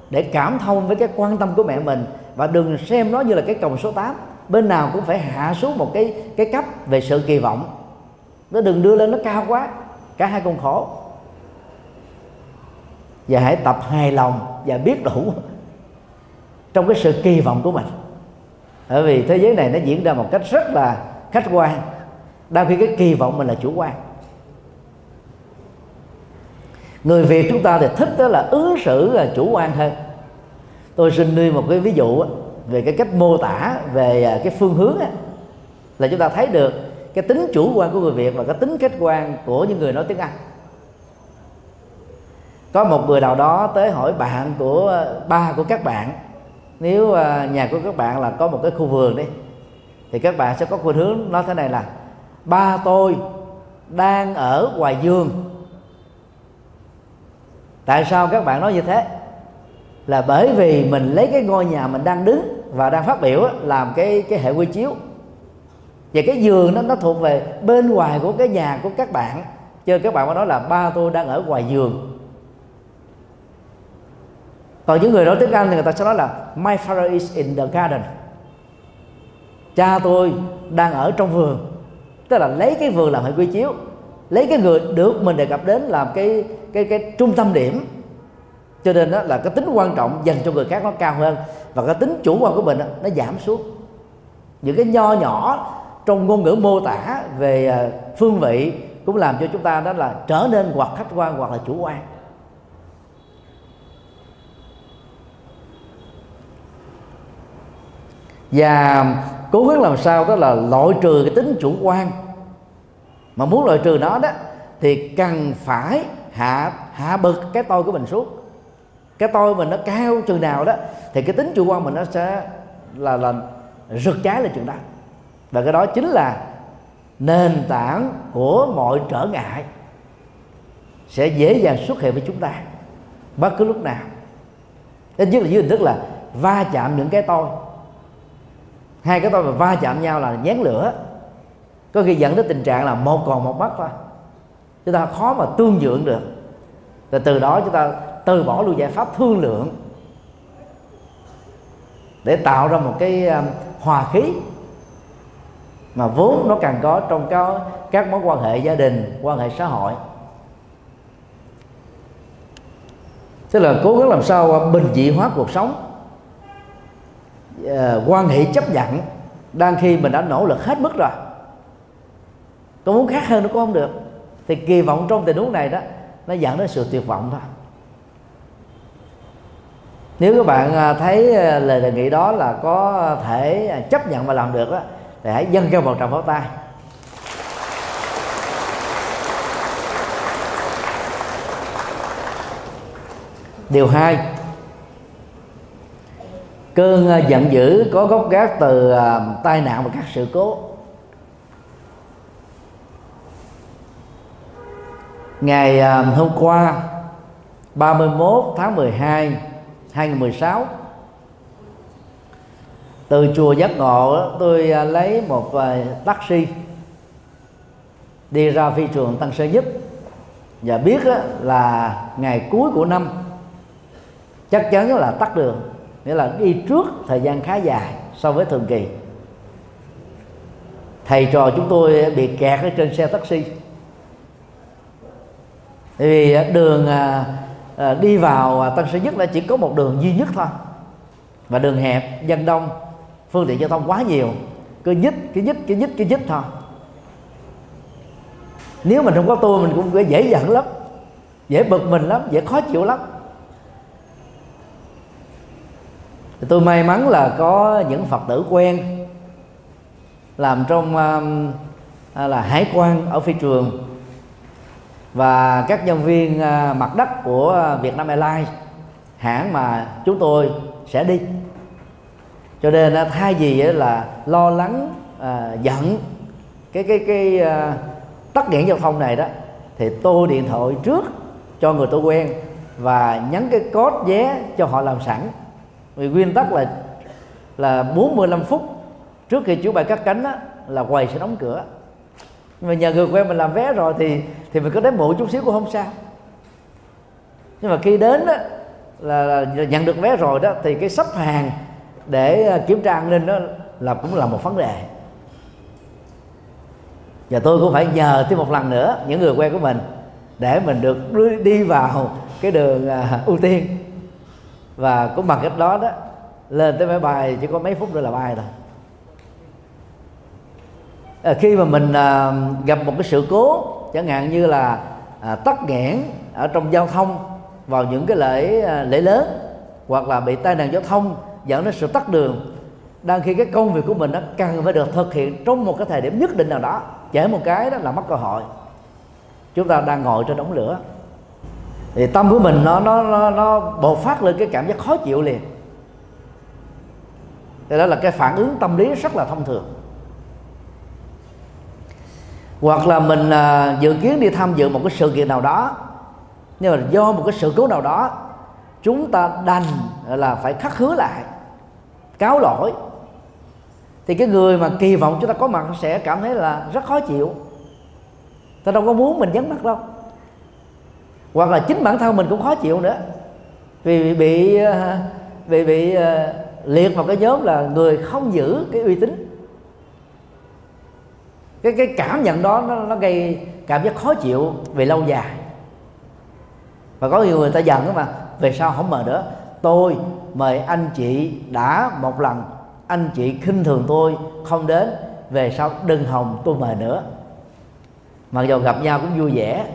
để cảm thông với cái quan tâm của mẹ mình. Và đừng xem nó như là cái còng số 8 bên nào cũng phải hạ xuống một cái cái cấp về sự kỳ vọng. Nó đừng đưa lên nó cao quá. Cả hai cùng khổ. Và hãy tập hài lòng và biết đủ trong cái sự kỳ vọng của mình. Bởi vì thế giới này nó diễn ra một cách rất là khách quan. Đôi khi cái kỳ vọng mình là chủ quan. Người việt chúng ta thì thích đó là ứng xử là chủ quan hơn. Tôi xin đưa một cái ví dụ về cái cách mô tả, về à, cái phương hướng là chúng ta thấy được cái tính chủ quan của người việt và cái tính khách quan của những người nói tiếng anh. Có một người nào đó tới hỏi bạn của à, ba của các bạn nếu à, nhà của các bạn là có một cái khu vườn đi, thì các bạn sẽ có khuynh hướng nói thế này là, ba tôi đang ở ngoài vườn tại sao các bạn nói như thế? Là bởi vì mình lấy cái ngôi nhà mình đang đứng và đang phát biểu làm cái cái hệ quy chiếu. Và cái giường nó nó thuộc về bên ngoài của cái nhà của các bạn. Cho các bạn mới nói là, ba tôi đang ở ngoài giường còn những người nói tiếng anh thì người ta sẽ nói là my father is in the garden. Cha tôi đang ở trong vườn. Tức là lấy cái vườn làm hệ quy chiếu lấy cái người được mình đề cập đến làm cái cái cái trung tâm điểm. Cho nên đó là cái tính quan trọng dành cho người khác nó cao hơn và cái tính chủ quan của mình đó, nó giảm xuống. Những cái nho nhỏ trong ngôn ngữ mô tả về à, phương vị cũng làm cho chúng ta đó là trở nên hoặc khách quan hoặc là chủ quan. Và cố gắng làm sao đó là loại trừ cái tính chủ quan. Mà muốn loại trừ nó đó, thì cần phải hạ hạ bực cái tôi của mình xuống. Cái tôi mình nó cao chừng nào đó, thì cái tính chủ quan mình nó sẽ là là rực cháy lên chừng đó. Và cái đó chính là nền tảng của mọi trở ngại sẽ dễ dàng xuất hiện với chúng ta bất cứ lúc nào. Ít nhất là dưới hình thức là va chạm những cái tôi hai cái tôi mà va chạm nhau là nhén lửa. Có khi dẫn đến tình trạng là một còn một mất thôi. Chúng ta khó mà tương dưỡng được. Và từ đó chúng ta từ bỏ luôn giải pháp thương lượng để tạo ra một cái à, hòa khí mà vốn nó càng có trong các các mối quan hệ gia đình, quan hệ xã hội. Tức là cố gắng làm sao à, bình dị hóa cuộc sống uh, quan hệ chấp nhận đang khi mình đã nỗ lực hết mức rồi. Có muốn khác hơn nó cũng không được. Thì kỳ vọng trong tình huống này đó nó dẫn đến sự tuyệt vọng thôi. Nếu các bạn à, thấy à, lời đề nghị đó là có thể à, chấp nhận và làm được đó, thì hãy dâng cho một tràng pháo tay. Điều hai cơn à, giận dữ có gốc gác từ à, tai nạn và các sự cố. Ngày à, hôm qua 31 tháng 12 2016 từ chùa giác ngộ tôi lấy một taxi đi ra phi trường Tân Sơn Nhất. Và biết là ngày cuối của năm, chắc chắn là tắt đường nghĩa là đi trước thời gian khá dài so với thường kỳ. Thầy trò chúng tôi bị kẹt ở trên xe taxi. Vì đường à, à, đi vào Tân Sơn Nhất là chỉ có một đường duy nhất thôi. Và đường hẹp, dân đông, phương tiện giao thông quá nhiều. Cứ nhích cứ nhích cứ nhích cứ nhích thôi. Nếu mình không có tôi mình cũng dễ giận lắm, dễ bực mình lắm, dễ khó chịu lắm. Tôi may mắn là có những phật tử quen làm trong uh, là hải quan ở phi trường. Và các nhân viên uh, mặt đất của Vietnam Airlines hãng mà chúng tôi sẽ đi. Cho nên à, thay vì là lo lắng uh, giận cái cái cái uh, tắc nghẽn giao thông này đó thì tôi điện thoại trước cho người tôi quen và nhắn cái code vé cho họ làm sẵn vì nguyên tắc là là 45 phút trước khi chuyến bay cắt cánh á, là quầy sẽ đóng cửa. Nhưng mà nhờ người quen mình làm vé rồi thì thì mình có đến muộn chút xíu cũng không sao. Nhưng mà khi đến đó, là, là nhận được vé rồi đó thì cái sắp hàng để ờ, kiểm tra an ninh đó là cũng là một vấn đề. Và tôi cũng phải nhờ thêm một lần nữa những người quen của mình để mình được đi vào cái đường uh, ưu tiên và cũng bằng cách đó đó lên tới máy bay chỉ có mấy phút nữa là bay thôi à, khi mà mình à, gặp một cái sự cố chẳng hạn như là à, tắc nghẽn ở trong giao thông vào những cái lễ à, lễ lớn hoặc là bị tai nạn giao thông dẫn đến sự tắt đường đang khi cái công việc của mình nó cần phải được thực hiện trong một cái thời điểm nhất định nào đó chảy một cái đó là mất cơ hội. Chúng ta đang ngồi trên đống lửa thì tâm của mình nó nó nó, nó bộc phát lên cái cảm giác khó chịu liền. Thì đó là cái phản ứng tâm lý rất là thông thường. Hoặc là mình à, dự kiến đi tham dự một cái sự kiện nào đó nhưng mà do một cái sự cố nào đó chúng ta đành là phải khắc hứa lại cáo lỗi. Thì cái người mà kỳ vọng chúng ta có mặt sẽ cảm thấy là rất khó chịu. Ta đâu có muốn mình vắng mặt đâu hoặc là chính bản thân mình cũng khó chịu nữa. Vì bị bị ờ, bị ờ, liệt vào cái nhóm là người không giữ cái uy tín. Cái cái cảm nhận đó nó, nó gây cảm giác khó chịu về lâu dài. Và có nhiều người ta giận đó mà về sau không mời nữa? Tôi mời anh chị đã một lần anh chị khinh thường tôi không đến. Về sau đừng hồng tôi mời nữa. Mặc dù gặp nhau cũng vui vẻ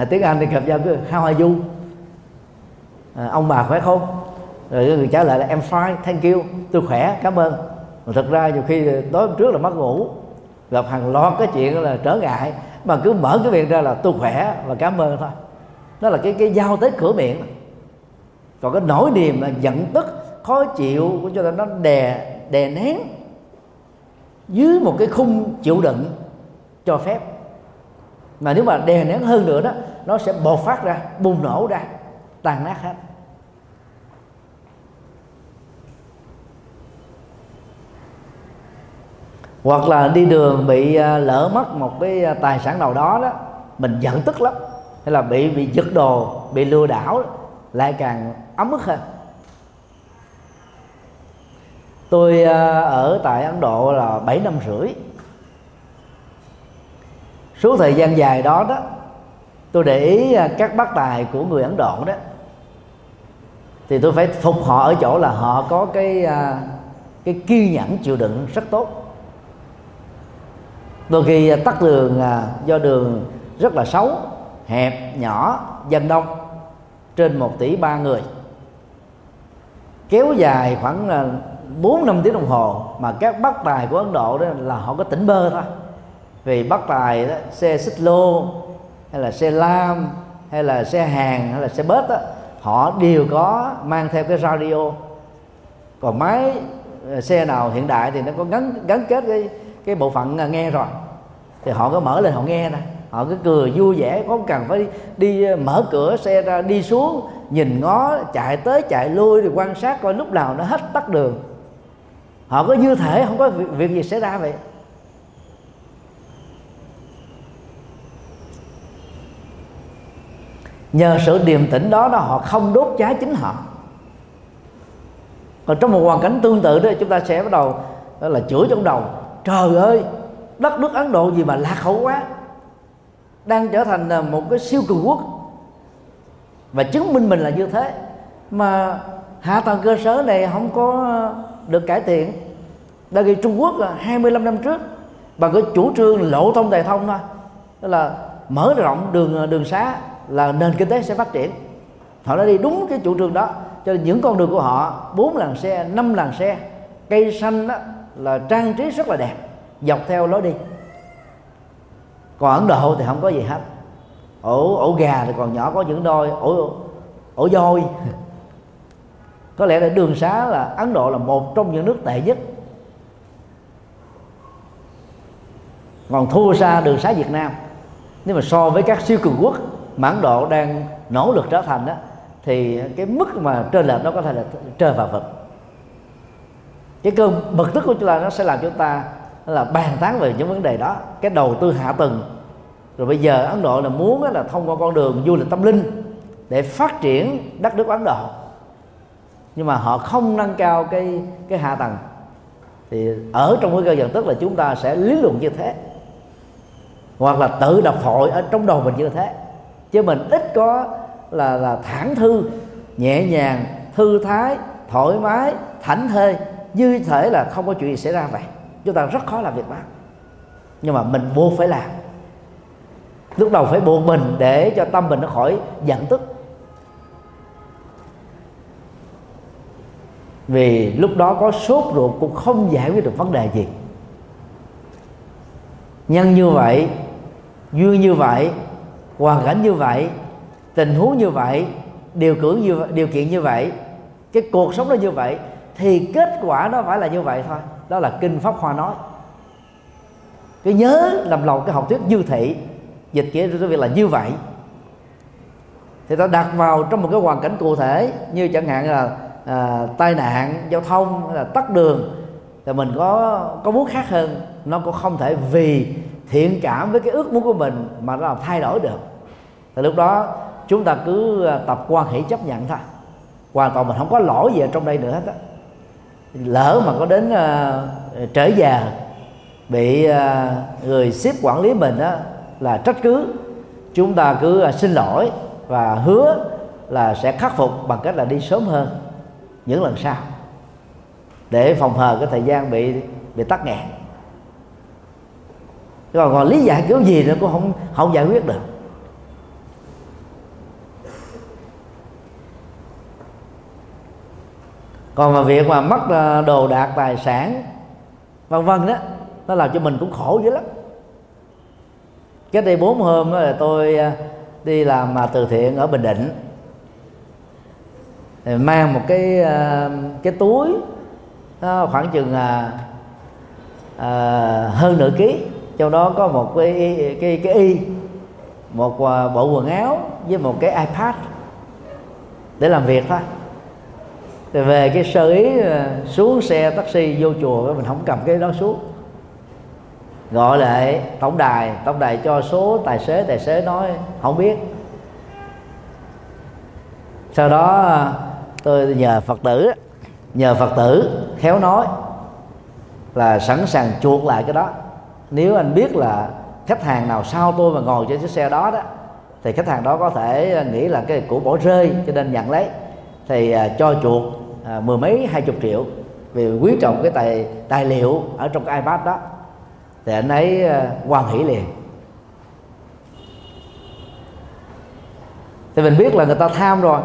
à, tiếng anh thì gặp nhau cứ how are you? À, ông bà khỏe không? Rồi người trả lời là em fine thank you. Tôi khỏe cảm ơn. Mà thật ra nhiều khi tối hôm trước là mất ngủ gặp hàng loạt cái chuyện là trở ngại mà cứ mở cái miệng ra là tôi khỏe và cảm ơn thôi. Đó là cái cái giao tới cửa miệng. Còn cái nỗi niềm là giận tức khó chịu của cho nên nó đè đè nén dưới một cái khung chịu đựng cho phép. Mà nếu mà đè nén hơn nữa đó nó sẽ bộc phát ra, bùng nổ ra, tàn nát hết. Hoặc là đi đường bị à, lỡ mất một cái à, tài sản nào đó đó, mình giận tức lắm. Hay là bị bị giật đồ, bị lừa đảo, lại càng ấm ức hơn. Tôi à, ở tại ấn độ là 7 năm rưỡi. Số thời gian dài đó đó tôi để ý à, các bác tài của người ấn độ đó thì tôi phải phục họ ở chỗ là họ có cái à, cái kiên nhẫn chịu đựng rất tốt. Đôi khi à, tắt đường do đường rất là xấu hẹp nhỏ dân đông trên một tỷ ba người. Kéo dài khoảng bốn năm tiếng đồng hồ mà các bác tài của Ấn Độ đó là họ có tỉnh bơ thôi. Vì bác tài đó, xe xích lô hay là xe lam hay là xe hàng hay là xe bớt đó, họ đều có mang theo cái radio. Còn máy ờ, xe nào hiện đại thì nó có gắn gắn kết cái cái bộ phận à, nghe rồi. Thì họ có mở lên họ nghe nè. Họ cứ cười vui vẻ không cần phải đi, đi mở cửa xe ra đi xuống nhìn ngó chạy tới chạy lui thì quan sát coi lúc nào nó hết tắt đường. Họ có như thể không có việc, việc gì xảy ra vậy. Nhờ sự điềm tĩnh đó đó, họ không đốt cháy chính họ. Còn trong một hoàn cảnh tương tự đó, chúng ta sẽ bắt đầu, đó là chửi trong đầu. Trời ơi, đất nước ấn độ gì mà lạc hậu quá. Đang trở thành một cái siêu cường quốc. Và chứng minh mình là như thế. Mà hạ tầng cơ sở này không có được cải thiện. Đã ghi Trung Quốc là 25 năm trước, bằng cái chủ trương lộ thông tài thông thôi. Tức là mở rộng đường đường xá là nền kinh tế sẽ phát triển. Họ đã đi đúng cái chủ trương đó. Cho nên những con đường của họ, bốn làn xe, năm làn xe, cây xanh đó là trang trí rất là đẹp. Dọc theo lối đi. Còn ấn độ thì không có gì hết. Ổ ổ gà thì còn nhỏ, có những đôi, ổ ổ voi (laughs) có lẽ là đường xá là ấn độ là một trong những nước tệ nhất. Còn thua xa đường xá việt nam. Nếu mà so với các siêu cường quốc mãn độ đang nỗ lực trở thành đó, thì cái mức mà trên lệch nó có thể là trời và vực. Cái cơn bực tức của chúng ta nó sẽ làm chúng ta là bàn tán về những vấn đề đó, cái đầu tư hạ tầng. Rồi bây giờ ấn độ là muốn là thông qua con đường du lịch tâm linh để phát triển đất nước ấn độ. Nhưng mà họ không nâng cao cái cái hạ tầng. Thì ở trong cái cơ nhận tức là chúng ta sẽ lý luận như thế. Hoặc là tự đọc thoại ở trong đầu mình như thế chứ mình ít có là là thẳng thư, nhẹ nhàng, thư thái, thoải mái, thảnh thơi như thể là không có chuyện gì xảy ra vậy. Chúng ta rất khó làm việc đó nhưng mà mình buộc phải làm. Lúc đầu phải buộc mình để cho tâm mình nó khỏi giận tức. Vì lúc đó có sốt ruột cũng không giải quyết được vấn đề gì. Nhân như vậy, duyên như vậy hoàn cảnh như vậy tình huống như vậy điều kiện như điều kiện như vậy cái cuộc sống nó như vậy thì kết quả nó phải là như vậy thôi. Đó là kinh pháp hoa nói. Cái nhớ làm lòng cái học thuyết dư thị dịch nghĩa cái việc là như vậy. Thì ta đặt vào trong một cái hoàn cảnh cụ thể như chẳng hạn là à, tai nạn giao thông là tắt đường thì mình có có muốn khác hơn. Nó cũng không thể vì thiện cảm với cái ước muốn của mình mà nó làm thay đổi được thì lúc đó chúng ta cứ à, tập quan hệ chấp nhận thôi. Hoàn toàn mình không có lỗi gì ở trong đây nữa hết á. Lỡ mà có đến uh, trễ giờ bị uh, người xếp quản lý mình á là trách cứ chúng ta cứ uh, xin lỗi và hứa là sẽ khắc phục bằng cách là đi sớm hơn những lần sau. Để phòng hờ cái thời gian bị bị tắc nghẽn. Còn còn lý giải kiểu gì nữa cũng không không giải quyết được. Còn mà việc mà mất ờ, đồ đạc tài sản vân vân đó nó làm cho mình cũng khổ dữ lắm. Cái đây bốn hôm đó là tôi ờ, đi làm mà từ thiện ở bình định. Mang một cái ờ, cái túi nó khoảng chừng à, à, hơn nửa ký. Trong đó có một cái cái cái y một bộ quần áo với một cái ipad để làm việc thôi thì về cái sơ ý ờ, xuống xe taxi vô chùa mình không cầm cái đó xuống. Gọi lại tổng đài tổng đài cho số tài xế tài xế nói không biết. Sau đó ờ, tôi nhờ phật tử, nhờ phật tử khéo nói là sẵn sàng chuộc lại cái đó. Nếu anh biết là khách hàng nào sau tôi mà ngồi trên chiếc xe đó đó, thì khách hàng đó có thể nghĩ là cái của bỏ rơi cho nên nhận lấy. Thì ờ, cho chuộc à, mười mấy hai chục triệu vì quý trọng cái tài tài liệu ở trong cái ipad đó. Thì anh ấy à, hoan hỷ liền. Thì mình biết là người ta tham rồi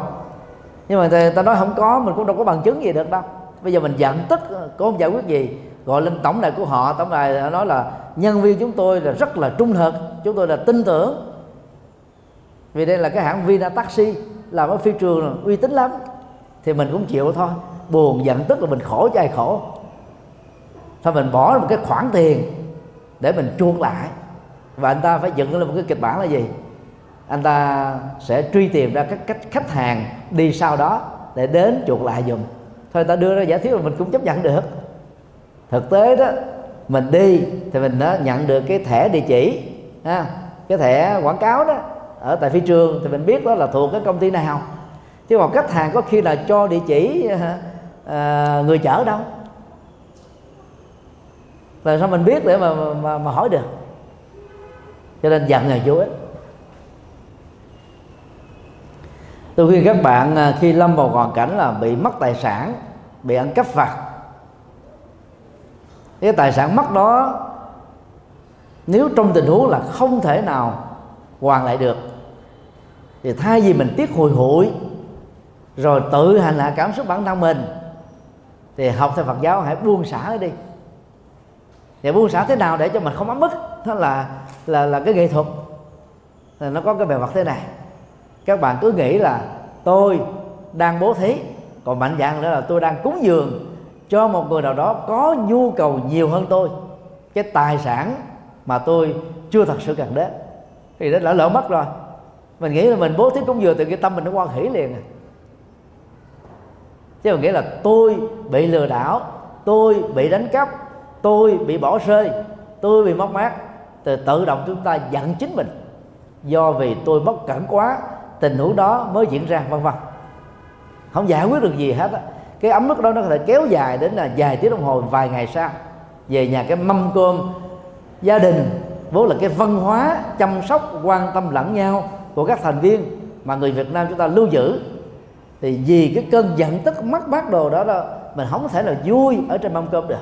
nhưng mà người ta nói không có mình cũng đâu có bằng chứng gì được đâu. Bây giờ mình giận tức à, có không giải quyết gì. Gọi lên tổng đài của họ tổng đài nói là nhân viên chúng tôi là rất là trung thực chúng tôi là tin tưởng. Vì đây là cái hãng Vina Taxi làm ở phi trường uy tín lắm thì mình cũng chịu thôi. Buồn giận tức là mình khổ cho ai khổ. Thôi mình bỏ một cái khoản tiền để mình chuộc lại. Và anh ta phải dựng lên một cái kịch bản là gì? Anh ta sẽ truy tìm ra các cách khách hàng đi sau đó để đến chuộc lại dùm thôi ta đưa ra giả thuyết là mình cũng chấp nhận được. Thực tế đó mình đi thì mình đã nhận được cái thẻ địa chỉ ha, cái thẻ quảng cáo đó ở tại phi trường thì mình biết đó là thuộc cái công ty nào chứ còn khách hàng có khi là cho địa chỉ à, người chở đâu? Là sao mình biết để mà mà, mà hỏi được? Cho nên dặn là vô ích. Tôi khuyên các bạn à, khi lâm vào hoàn cảnh là bị mất tài sản bị ăn cắp vặt. Cái tài sản mất đó nếu trong tình huống là không thể nào hoàn lại được thì thay vì mình tiếc hồi hụi rồi tự hành hạ cảm xúc bản thân mình. Thì học theo Phật giáo, hãy buông xả đi. Thì buông xả thế nào để cho mình không ấm ức? Đó là là là cái nghệ thuật. Nó có cái bề mặt thế này. Các bạn cứ nghĩ là tôi đang bố thí, còn mạnh dạng nữa là tôi đang cúng dường cho một người nào đó có nhu cầu nhiều hơn tôi. Cái tài sản mà tôi chưa thật sự cần đến. Thì đã lỡ lỡ mất rồi. Mình nghĩ là mình bố thí cúng dường từ cái tâm mình nó quan hỷ liền à chứ không nghĩa là tôi bị lừa đảo, tôi bị đánh cắp, tôi bị bỏ rơi, tôi bị mất mát từ tự động chúng ta giận chính mình. Do vì tôi bất cẩn quá, tình huống đó mới diễn ra, vân vân. Không giải quyết được gì hết á. Cái ấm ức đó nó có thể kéo dài đến là vài tiếng đồng hồ vài ngày sau. Về nhà cái mâm cơm gia đình, vốn là cái văn hóa chăm sóc, quan tâm lẫn nhau của các thành viên mà người Việt Nam chúng ta lưu giữ thì vì cái cơn giận tức mất bát đồ đó đó, mình không thể là vui ở trên mâm cơm được.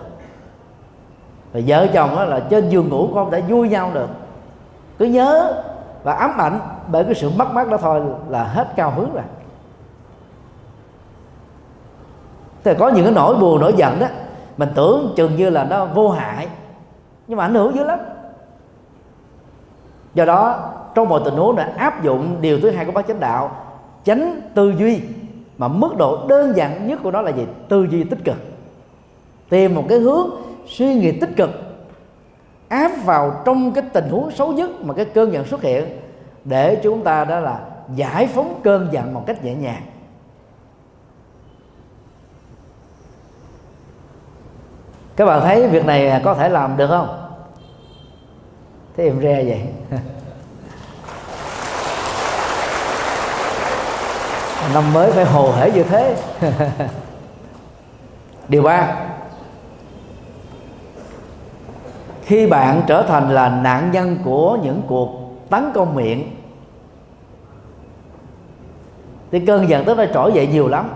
Và vợ chồng đó là trên giường ngủ con đã vui nhau được. Cứ nhớ và ám ảnh bởi cái sự mất mát đó thôi là hết cao hứng rồi. Thì có những cái nỗi buồn, nỗi giận đó, mình tưởng chừng như là nó vô hại, nhưng mà ảnh hưởng dữ lắm. Do đó, trong mọi tình huống là áp dụng điều thứ hai của bác chánh đạo tránh tư duy mà mức độ đơn giản nhất của nó là gì? Tư duy tích cực. Tìm một cái hướng, suy nghĩ tích cực, áp vào trong cái tình huống xấu nhất mà cái cơn giận xuất hiện để chúng ta đó là giải phóng cơn giận một cách nhẹ nhàng. Các bạn thấy việc này có thể làm được không? Thế em re vậy. (laughs) năm mới phải hồ hởi như thế. (laughs) Điều ba. Khi bạn trở thành là nạn nhân của những cuộc tấn công miệng, thì cơn giận tức nó trỗi dậy nhiều lắm.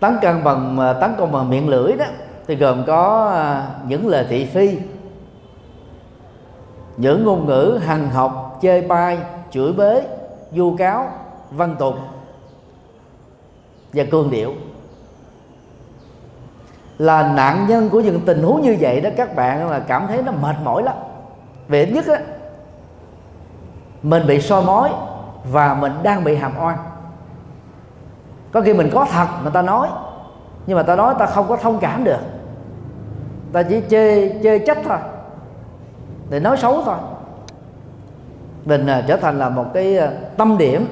Tấn công bằng ờ, tấn công bằng miệng lưỡi đó, thì gồm có ờ, những lời thị phi, những ngôn ngữ hằng học, chê bai, chửi bới vu cáo, văn tục và cương điệu. Là nạn nhân của những tình huống như vậy đó, các bạn là cảm thấy nó mệt mỏi lắm. Về ít nhất á, mình bị soi mói và mình đang bị hàm oan. Có khi mình có thật mà ta nói, nhưng mà ta nói ta không có thông cảm được. Ta chỉ chê chê trách thôi, để nói xấu thôi. Mình à, trở thành là một cái à, tâm điểm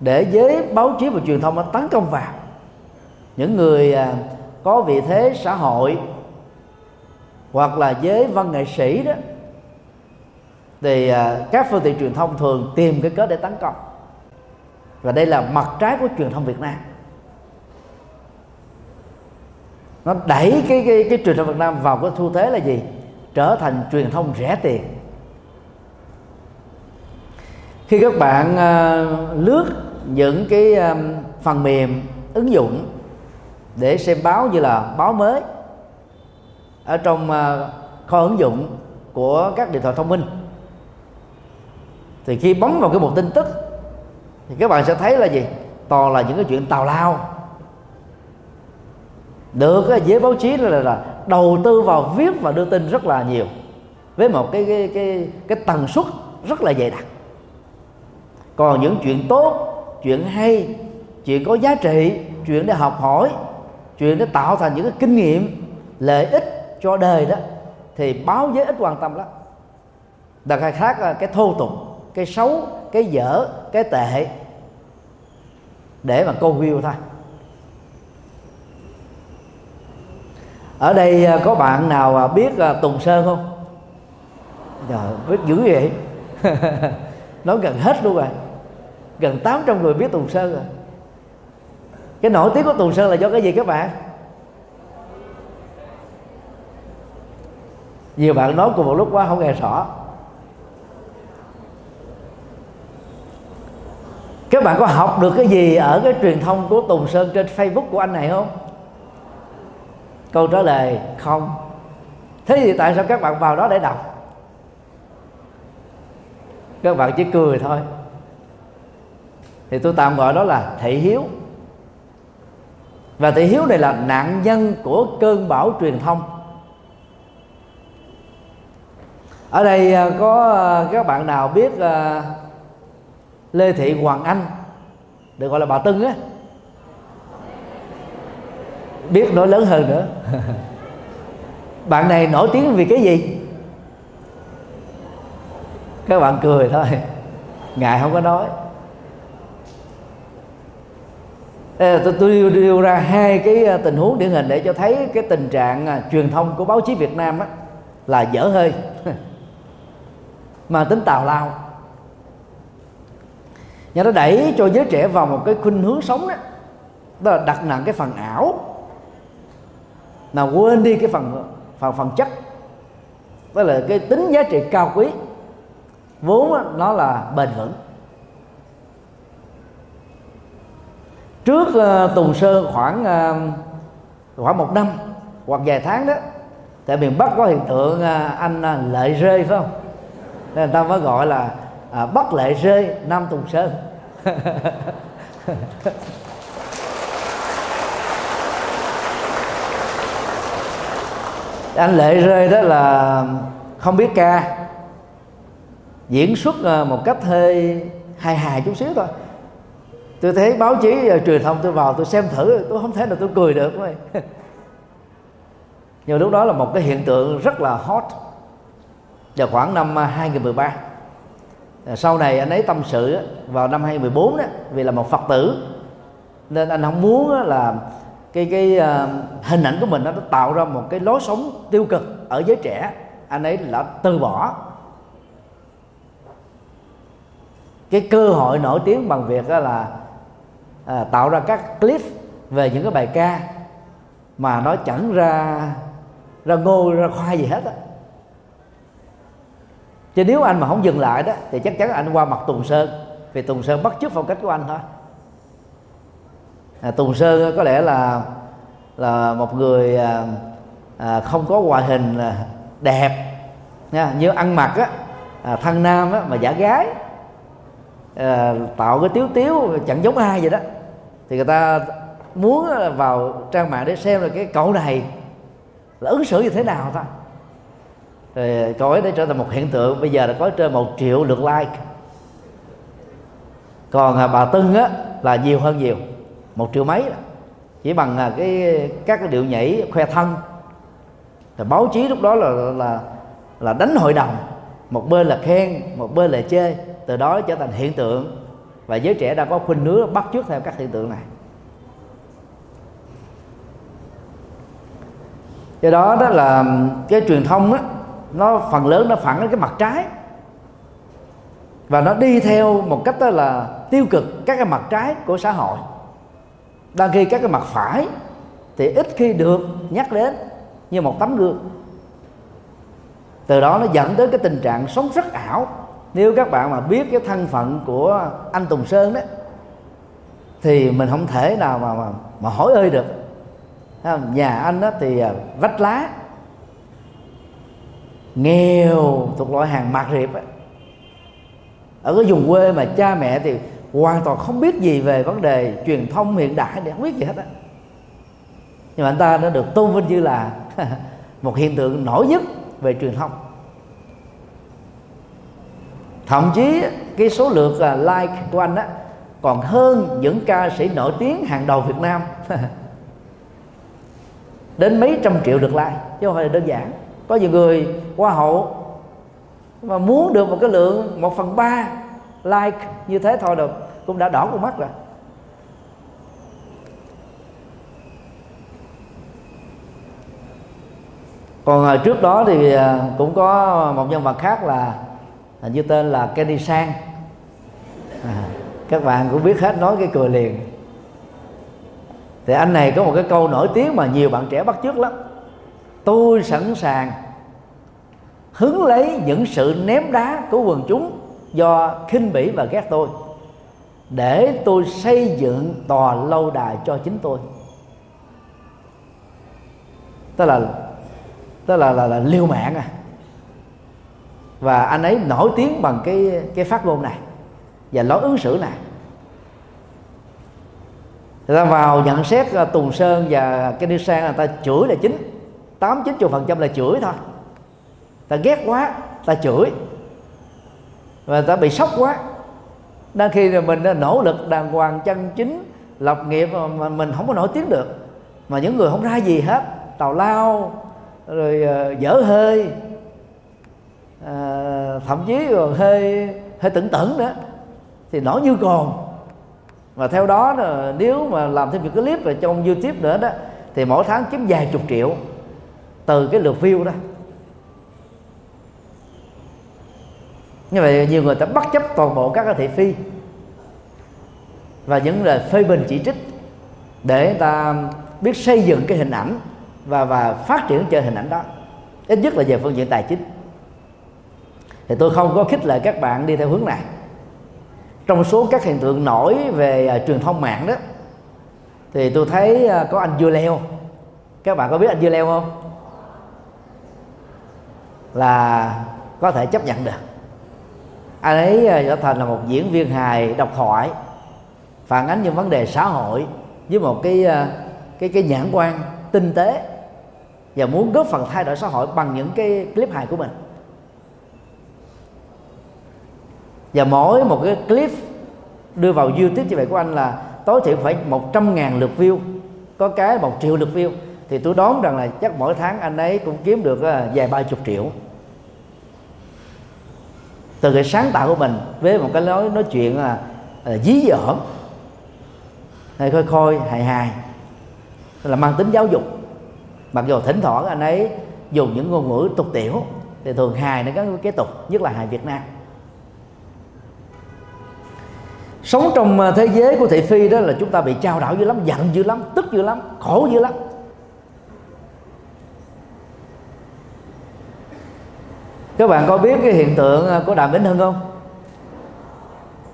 để giới báo chí và truyền thông nó tấn công vào. Những người à, có vị thế xã hội hoặc là giới văn nghệ sĩ đó thì à, các phương tiện truyền thông thường tìm cái cớ để tấn công. Và đây là mặt trái của truyền thông Việt Nam. Nó đẩy cái cái, cái truyền thông Việt Nam vào cái xu thế là gì? Trở thành truyền thông rẻ tiền. Khi các bạn uh, lướt những cái um, phần mềm ứng dụng để xem báo như là báo mới ở trong ờ, kho ứng dụng của các điện thoại thông minh. Thì khi bấm vào cái một tin tức thì các bạn sẽ thấy là gì? Toàn là những cái chuyện tào lao. Được cái giới báo chí là, là, là đầu tư vào viết và đưa tin rất là nhiều với một cái cái cái cái tần suất rất là dày đặc. Còn những chuyện tốt chuyện hay chuyện có giá trị chuyện để học hỏi chuyện để tạo thành những cái kinh nghiệm lợi ích cho đời đó thì báo giới ít quan tâm lắm. Đặc khai khác cái thô tục cái xấu cái dở cái tệ. Để mà câu view thôi. Ở đây à, có bạn nào à, biết à, Tùng Sơn không? Trời, biết dữ vậy. (laughs) Nói gần hết luôn rồi gần 800 người biết Tùng Sơn rồi. Cái nổi tiếng của Tùng Sơn là do cái gì các bạn? Nhiều bạn nói cùng một lúc quá, không nghe rõ. Các bạn có học được cái gì ở cái truyền thông của Tùng Sơn trên Facebook của anh này không? Câu trả lời, không. Thế thì tại sao các bạn vào đó để đọc? Các bạn chỉ cười thôi thì tôi tạm gọi đó là thị hiếu. Và thị hiếu này là nạn nhân của cơn bão truyền thông. Ở đây à, có à, các bạn nào biết à, lê thị hoàng anh, được gọi là bà tưng á? Biết nói lớn hơn nữa. (laughs) Bạn này nổi tiếng vì cái gì? Các bạn cười thôi. Ngài không có nói. Ờ, tôi, tôi đưa ra hai cái ờ, tình huống điển hình để cho thấy cái tình trạng ờ, truyền thông của báo chí Việt Nam á, là dở hơi. (laughs) Mà tính tào lao. Nhà nó đẩy cho giới trẻ vào một cái khuynh hướng sống đó đó là đặt nặng cái phần ảo. Mà quên đi cái phần phần phần chất. Đó là cái tính giá trị cao quý. Vốn nó là bền vững. Trước uh, Tùng Sơn khoảng uh, khoảng một năm hoặc vài tháng đó tại miền Bắc có hiện tượng uh, anh uh, lệ rơi phải không? Nên người ta mới gọi là uh, Bắc lệ rơi Nam Tùng Sơn. Anh lệ rơi đó là không biết ca diễn xuất một cách hơi hài hài chút xíu thôi tôi thấy báo chí truyền thông tôi vào tôi xem thử, tôi không thể nào tôi cười được thôi nhưng lúc đó là một cái hiện tượng rất là hot vào khoảng năm à, 2013 à, sau này anh ấy tâm sự vào năm 2014 đó, vì là một phật tử. Nên anh không muốn là cái cái à, hình ảnh của mình nó tạo ra một cái lối sống tiêu cực ở giới trẻ. Anh ấy đã từ bỏ cái cơ hội nổi tiếng bằng việc là à, tạo ra các clip về những cái bài ca mà nó chẳng ra ra ngô ra khoai gì hết á. Chứ nếu anh mà không dừng lại đó thì chắc chắn anh qua mặt tùng sơn. Vì tùng sơn bắt chước phong cách của anh thôi. À, tùng sơn có lẽ là là một người à, à, không có ngoại hình à, đẹp nha. Như ăn mặc á à, thân nam á, mà giả gái à, tạo cái tiếu tiếu chẳng giống ai vậy đó thì người ta muốn vào trang mạng để xem là cái cậu này là ứng xử như thế nào thôi rồi cậu ấy đã trở thành một hiện tượng, bây giờ là có trên một triệu lượt like. Còn à, bà Tưng á, là nhiều hơn nhiều, một triệu mấy. Chỉ bằng à, cái, các cái điệu nhảy khoe thân. Thì báo chí lúc đó là là là đánh hội đồng. Một bên là khen, một bên là chê. Từ đó trở thành hiện tượng và giới trẻ đang có khuynh hướng bắt chước theo các hiện tượng này. Do đó đó là cái truyền thông đó, nó phần lớn nó phản cái mặt trái. Và nó đi theo một cách đó là tiêu cực các cái mặt trái của xã hội. Đang khi các cái mặt phải thì ít khi được nhắc đến như một tấm gương. Từ đó nó dẫn tới cái tình trạng sống rất ảo nếu các bạn mà biết cái thân phận của anh Tùng Sơn đó thì mình không thể nào mà mà, mà hỏi ơi được. Nhà anh đó thì à, vách lá. Nghèo thuộc loại hàng mạc riệp ấy. ở cái vùng quê mà cha mẹ thì hoàn toàn không biết gì về vấn đề truyền thông hiện đại để không biết gì hết á. Nhưng mà anh ta nó được tôn vinh như là (laughs) một hiện tượng nổi nhất về truyền thông thậm chí, cái số lượt là like của anh á, còn hơn những ca sĩ nổi tiếng hàng đầu Việt Nam. (laughs) Đến mấy trăm triệu lượt like, chứ không phải là đơn giản. Có nhiều người qua hậu mà muốn được một cái lượng một phần ba like như thế thôi được cũng đã đỏ con mắt rồi. Còn à, trước đó thì à, cũng có một nhân vật khác là như tên là Kenny Sang. À, các bạn cũng biết hết nói cái cười liền. Thì anh này có một cái câu nổi tiếng mà nhiều bạn trẻ bắt chước lắm. Tôi sẵn sàng hứng lấy những sự ném đá của quần chúng do khinh bỉ và ghét tôi để tôi xây dựng tòa lâu đài cho chính tôi. Tức là tức là là, là liêu mạng à và anh ấy nổi tiếng bằng cái cái phát ngôn này và lối ứng xử này. Người ta vào nhận xét à, Tùng Sơn và cái đi sang người ta chửi là chính. Tám chín phần trăm là chửi thôi. Ta ghét quá, ta chửi. Và ta bị sốc quá. Đang khi là mình đã nỗ lực đàng hoàng chân chính, lập nghiệp mà mình không có nổi tiếng được, mà những người không ra gì hết, tào lao, rồi à, dở hơi à, thậm chí còn hơi hơi tưởng tẩn nữa thì nổi như còn. Và theo đó là nếu mà làm thêm những cái clip về trong youtube nữa đó thì mỗi tháng kiếm vài chục triệu từ cái lượt view đó. Như vậy nhiều người ta bắt chấp toàn bộ các cái thị phi và những lời phê bình chỉ trích để ta biết xây dựng cái hình ảnh và và phát triển cho hình ảnh đó. Ít nhất là về phương diện tài chính thì tôi không có khích lệ các bạn đi theo hướng này. Trong số các hiện tượng nổi về uh, truyền thông mạng đó thì tôi thấy uh, có anh dưa leo. Các bạn có biết anh dưa leo không? Là có thể chấp nhận được. Anh ấy à, trở thành là một diễn viên hài độc thoại phản ánh những vấn đề xã hội với một cái cái cái nhãn quan tinh tế và muốn góp phần thay đổi xã hội bằng những cái clip hài của mình. Và mỗi một cái clip đưa vào youtube như vậy của anh là tối thiểu phải 100 ngàn lượt view có cái một triệu lượt view. Thì tôi đoán rằng là chắc mỗi tháng anh ấy cũng kiếm được à, vài ba chục triệu. Từ cái sáng tạo của mình với một cái nói nói chuyện là, là dí dỏm hay khôi khôi hài hài là mang tính giáo dục. Mặc dù thỉnh thoảng anh ấy dùng những ngôn ngữ tục tiểu thì thường hài nó có cái kế tục nhất là hài Việt Nam sống trong à, thế giới của thị phi đó là chúng ta bị trao đảo dữ lắm, giận dữ lắm, tức dữ lắm, khổ dữ lắm. Các bạn có biết cái hiện tượng à, của đàm vĩnh hưng không?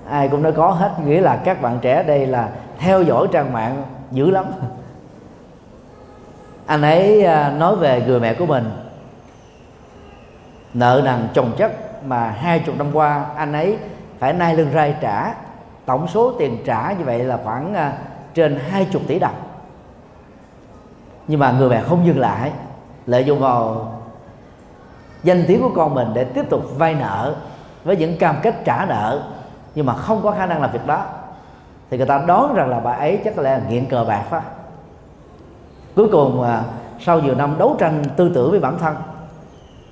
Ai cũng đã có hết, nghĩa là các bạn trẻ đây là theo dõi trang mạng dữ lắm. Anh ấy à, nói về người mẹ của mình. Nợ nần chồng chất mà hai chục năm qua anh ấy phải nay lưng rai trả tổng số tiền trả như vậy là khoảng à, trên hai chục tỷ đồng. Nhưng mà người mẹ không dừng lại, lợi dụng vào danh tiếng của con mình để tiếp tục vay nợ với những cam kết trả nợ, nhưng mà không có khả năng làm việc đó. Thì người ta đoán rằng là bà ấy chắc là nghiện cờ bạc đó cuối cùng à, sau nhiều năm đấu tranh tư tưởng với bản thân,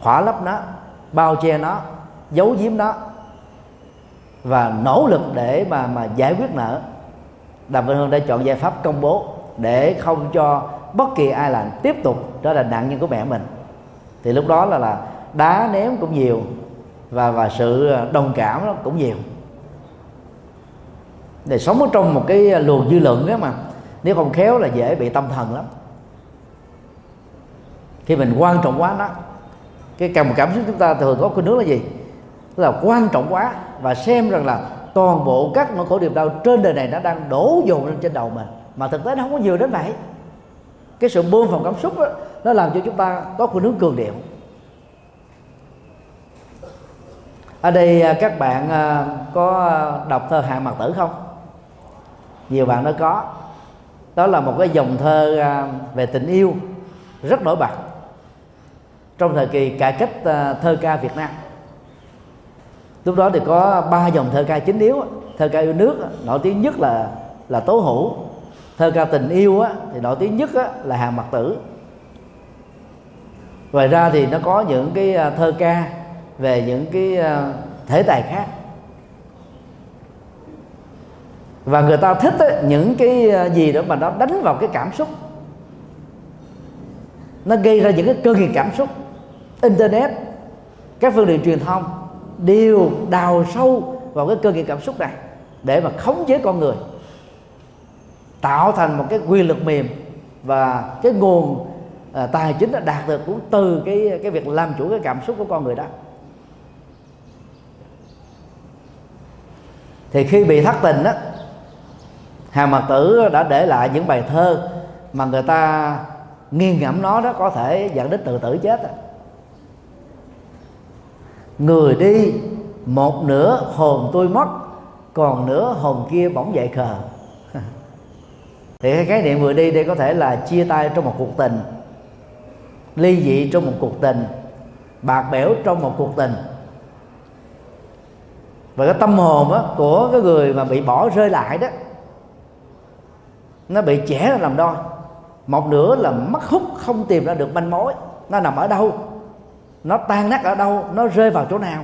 khỏa lấp nó, bao che nó, giấu giếm nó và nỗ lực để mà mà giải quyết nợ. Đàm vĩnh hưng đã chọn giải pháp công bố để không cho bất kỳ ai là tiếp tục trở thành nạn nhân của mẹ mình. Thì lúc đó là là đá ném cũng nhiều và và sự đồng cảm nó cũng nhiều. Để sống ở trong một cái luồng dư luận đó mà, nếu không khéo là dễ bị tâm thần lắm. Khi mình quan trọng quá nó cái cảm cảm xúc chúng ta thường có cái nước là gì? Tức là quan trọng quá và xem rằng là toàn bộ các nỗi khổ niềm đau trên đời này nó đang đổ dồn lên trên đầu mình. Mà thực tế nó không có nhiều đến vậy. Cái sự buông phòng cảm xúc đó, nó làm cho chúng ta có khuynh hướng cường điệu. Ở đây à, các bạn à, có đọc thơ hạ mặt tử không? Nhiều bạn nó có. Đó là một cái dòng thơ à, về tình yêu rất nổi bật trong thời kỳ cải cách thơ ca Việt Nam lúc đó thì có ba dòng thơ ca chính yếu thơ ca yêu nước nổi tiếng nhất là là tố hữu. Thơ ca tình yêu á, thì nổi tiếng nhất á, là hàng mặt tử. Ngoài ra thì nó có những cái à, thơ ca về những cái à, thể tài khác. Và người ta thích ấy, những cái à, gì đó mà nó đánh vào cái cảm xúc. Nó gây ra những cái cơn nghiện cảm xúc. Internet các phương tiện truyền thông đều đào sâu vào cái cơ nghiệp cảm xúc này để mà khống chế con người tạo thành một cái quyền lực mềm và cái nguồn à, tài chính đã đạt được cũng từ cái cái việc làm chủ cái cảm xúc của con người đó. Thì khi bị thất tình đó hàng mật tử đã để lại những bài thơ mà người ta nghiền ngẫm nó đó có thể dẫn đến tự tử chết đó người đi một nửa hồn tôi mất còn nửa hồn kia bỗng dậy khờ. (laughs) Thì cái khái niệm vừa đi đây có thể là chia tay trong một cuộc tình ly dị trong một cuộc tình bạc bẽo trong một cuộc tình. Và cái tâm hồn á, của cái người mà bị bỏ rơi lại đó nó bị trẻ làm đo. Một nửa là mất hút không tìm ra được manh mối. Nó nằm ở đâu? Nó tan nát ở đâu, nó rơi vào chỗ nào?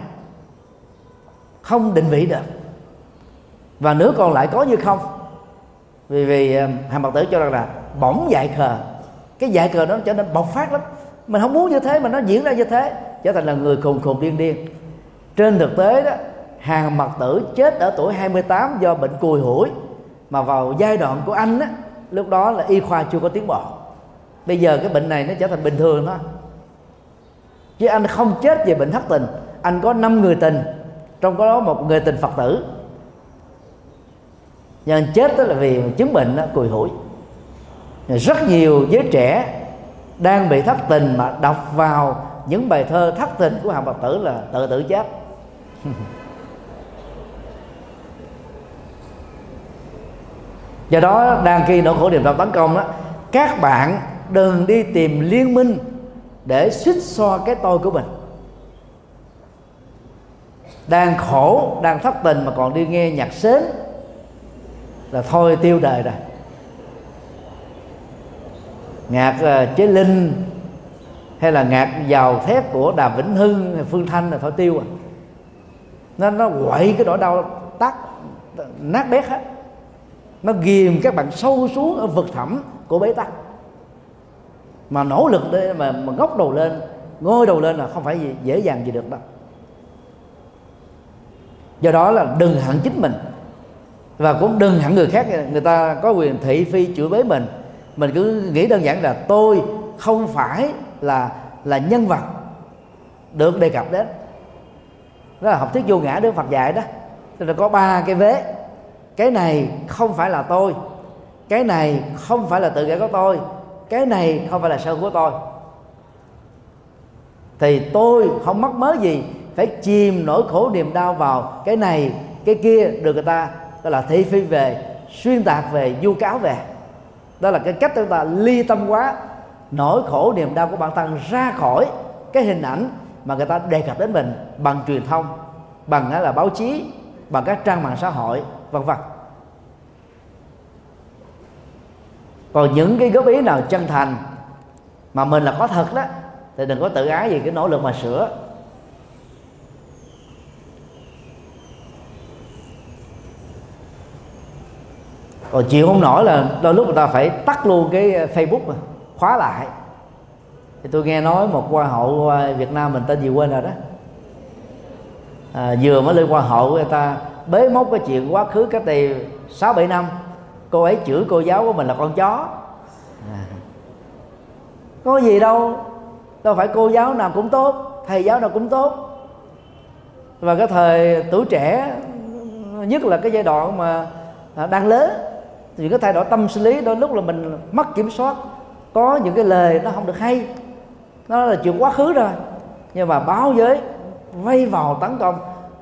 Không định vị được. Và nửa còn lại có như không? Vì vì ờ, hàng mặt tử cho rằng là bỗng dại khờ. Cái dại khờ nó trở nên bộc phát lắm. Mình không muốn như thế mà nó diễn ra như thế, trở thành là người khùng khùng điên điên. Trên thực tế đó hàng mặt tử chết ở tuổi 28 do bệnh cùi hủi, mà vào giai đoạn của anh á, lúc đó là y khoa chưa có tiến bộ. Bây giờ cái bệnh này nó trở thành bình thường thôi chứ anh không chết vì bệnh thất tình. Anh có năm người tình trong đó một người tình phật tử. Nhưng anh chết đó là vì chứng bệnh đó, cùi hủi. Rất nhiều giới trẻ đang bị thất tình mà đọc vào những bài thơ thất tình của hàng phật tử là tự tử chết. (laughs) Do đó đang khi nỗi khổ niềm đau tấn công đó các bạn đừng đi tìm liên minh để xích xoa cái tôi của mình. Đang khổ đang thất tình mà còn đi nghe nhạc sến là thôi tiêu đời rồi. Nhạc ờ, chế linh hay là nhạc giàu thép của đàm vĩnh hưng, phương thanh là thôi tiêu à. Nó nó quậy cái nỗi đau tắt nát bét hết. Nó ghìm các bạn sâu xuống ở vực thẳm của bế tắc mà nỗ lực để mà, mà ngóc đầu lên ngôi đầu lên là không phải gì dễ dàng gì được đâu. Do đó là đừng hận chính mình. Và cũng đừng hận người khác. Người ta có quyền thị phi chửi bới mình. Mình cứ nghĩ đơn giản là tôi không phải là là nhân vật được đề cập đến. Đó là học thuyết vô ngã đức phật dạy đó. Tức là có ba cái vế. Cái này không phải là tôi. Cái này không phải là tự ngã của tôi cái này không phải là sơ của tôi. Thì tôi không mắc mớ gì phải chìm nỗi khổ niềm đau vào cái này, cái kia được người ta gọi là thị phi về, xuyên tạc về du cáo về. Đó là cái cách chúng ta ly tâm quá, nỗi khổ niềm đau của bản thân ra khỏi cái hình ảnh mà người ta đề cập đến mình bằng truyền thông, bằng là báo chí, bằng các trang mạng xã hội, vân vân. Còn những cái góp ý nào chân thành mà mình là có thật đó thì đừng có tự ái gì cái nỗ lực mà sửa. Còn chịu không nổi là đôi lúc người ta phải tắt luôn cái facebook mà khóa lại. Thì tôi nghe nói một hoa hậu ờ, Việt Nam mình tên gì quên rồi đó. À, vừa mới lên hoa hậu người ta bế mốc cái chuyện quá khứ cách đây sáu bảy năm cô ấy chửi cô giáo của mình là con chó. À. có gì đâu đâu phải cô giáo nào cũng tốt, thầy giáo nào cũng tốt. Và cái thời tuổi trẻ, nhất là cái giai đoạn mà đang lớn, thì cái thay đổi tâm sinh lý đôi lúc là mình mất kiểm soát. Có những cái lời nó không được hay, nó là chuyện quá khứ rồi. Nhưng mà báo giới vây vào tấn công,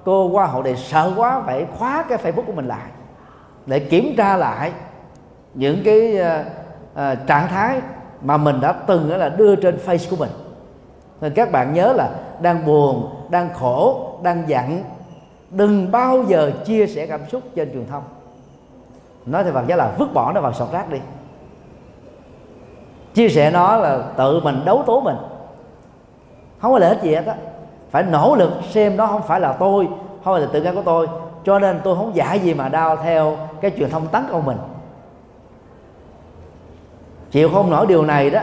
cô qua hậu đề sợ quá, phải khóa cái facebook của mình lại để kiểm tra lại những cái uh, uh, trạng thái mà mình đã từng là đưa trên face của mình. Nên các bạn nhớ là đang buồn đang khổ đang giận đừng bao giờ chia sẻ cảm xúc trên truyền thông. Nói thì bằng giá là vứt bỏ nó vào sọt rác đi. Chia sẻ nó là tự mình đấu tố mình. Không có lợi ích gì hết á. Phải nỗ lực xem nó không phải là tôi không phải là tự ngã của tôi cho nên tôi không giả gì mà đau theo cái truyền thông tấn công mình. Chịu không nổi điều này đó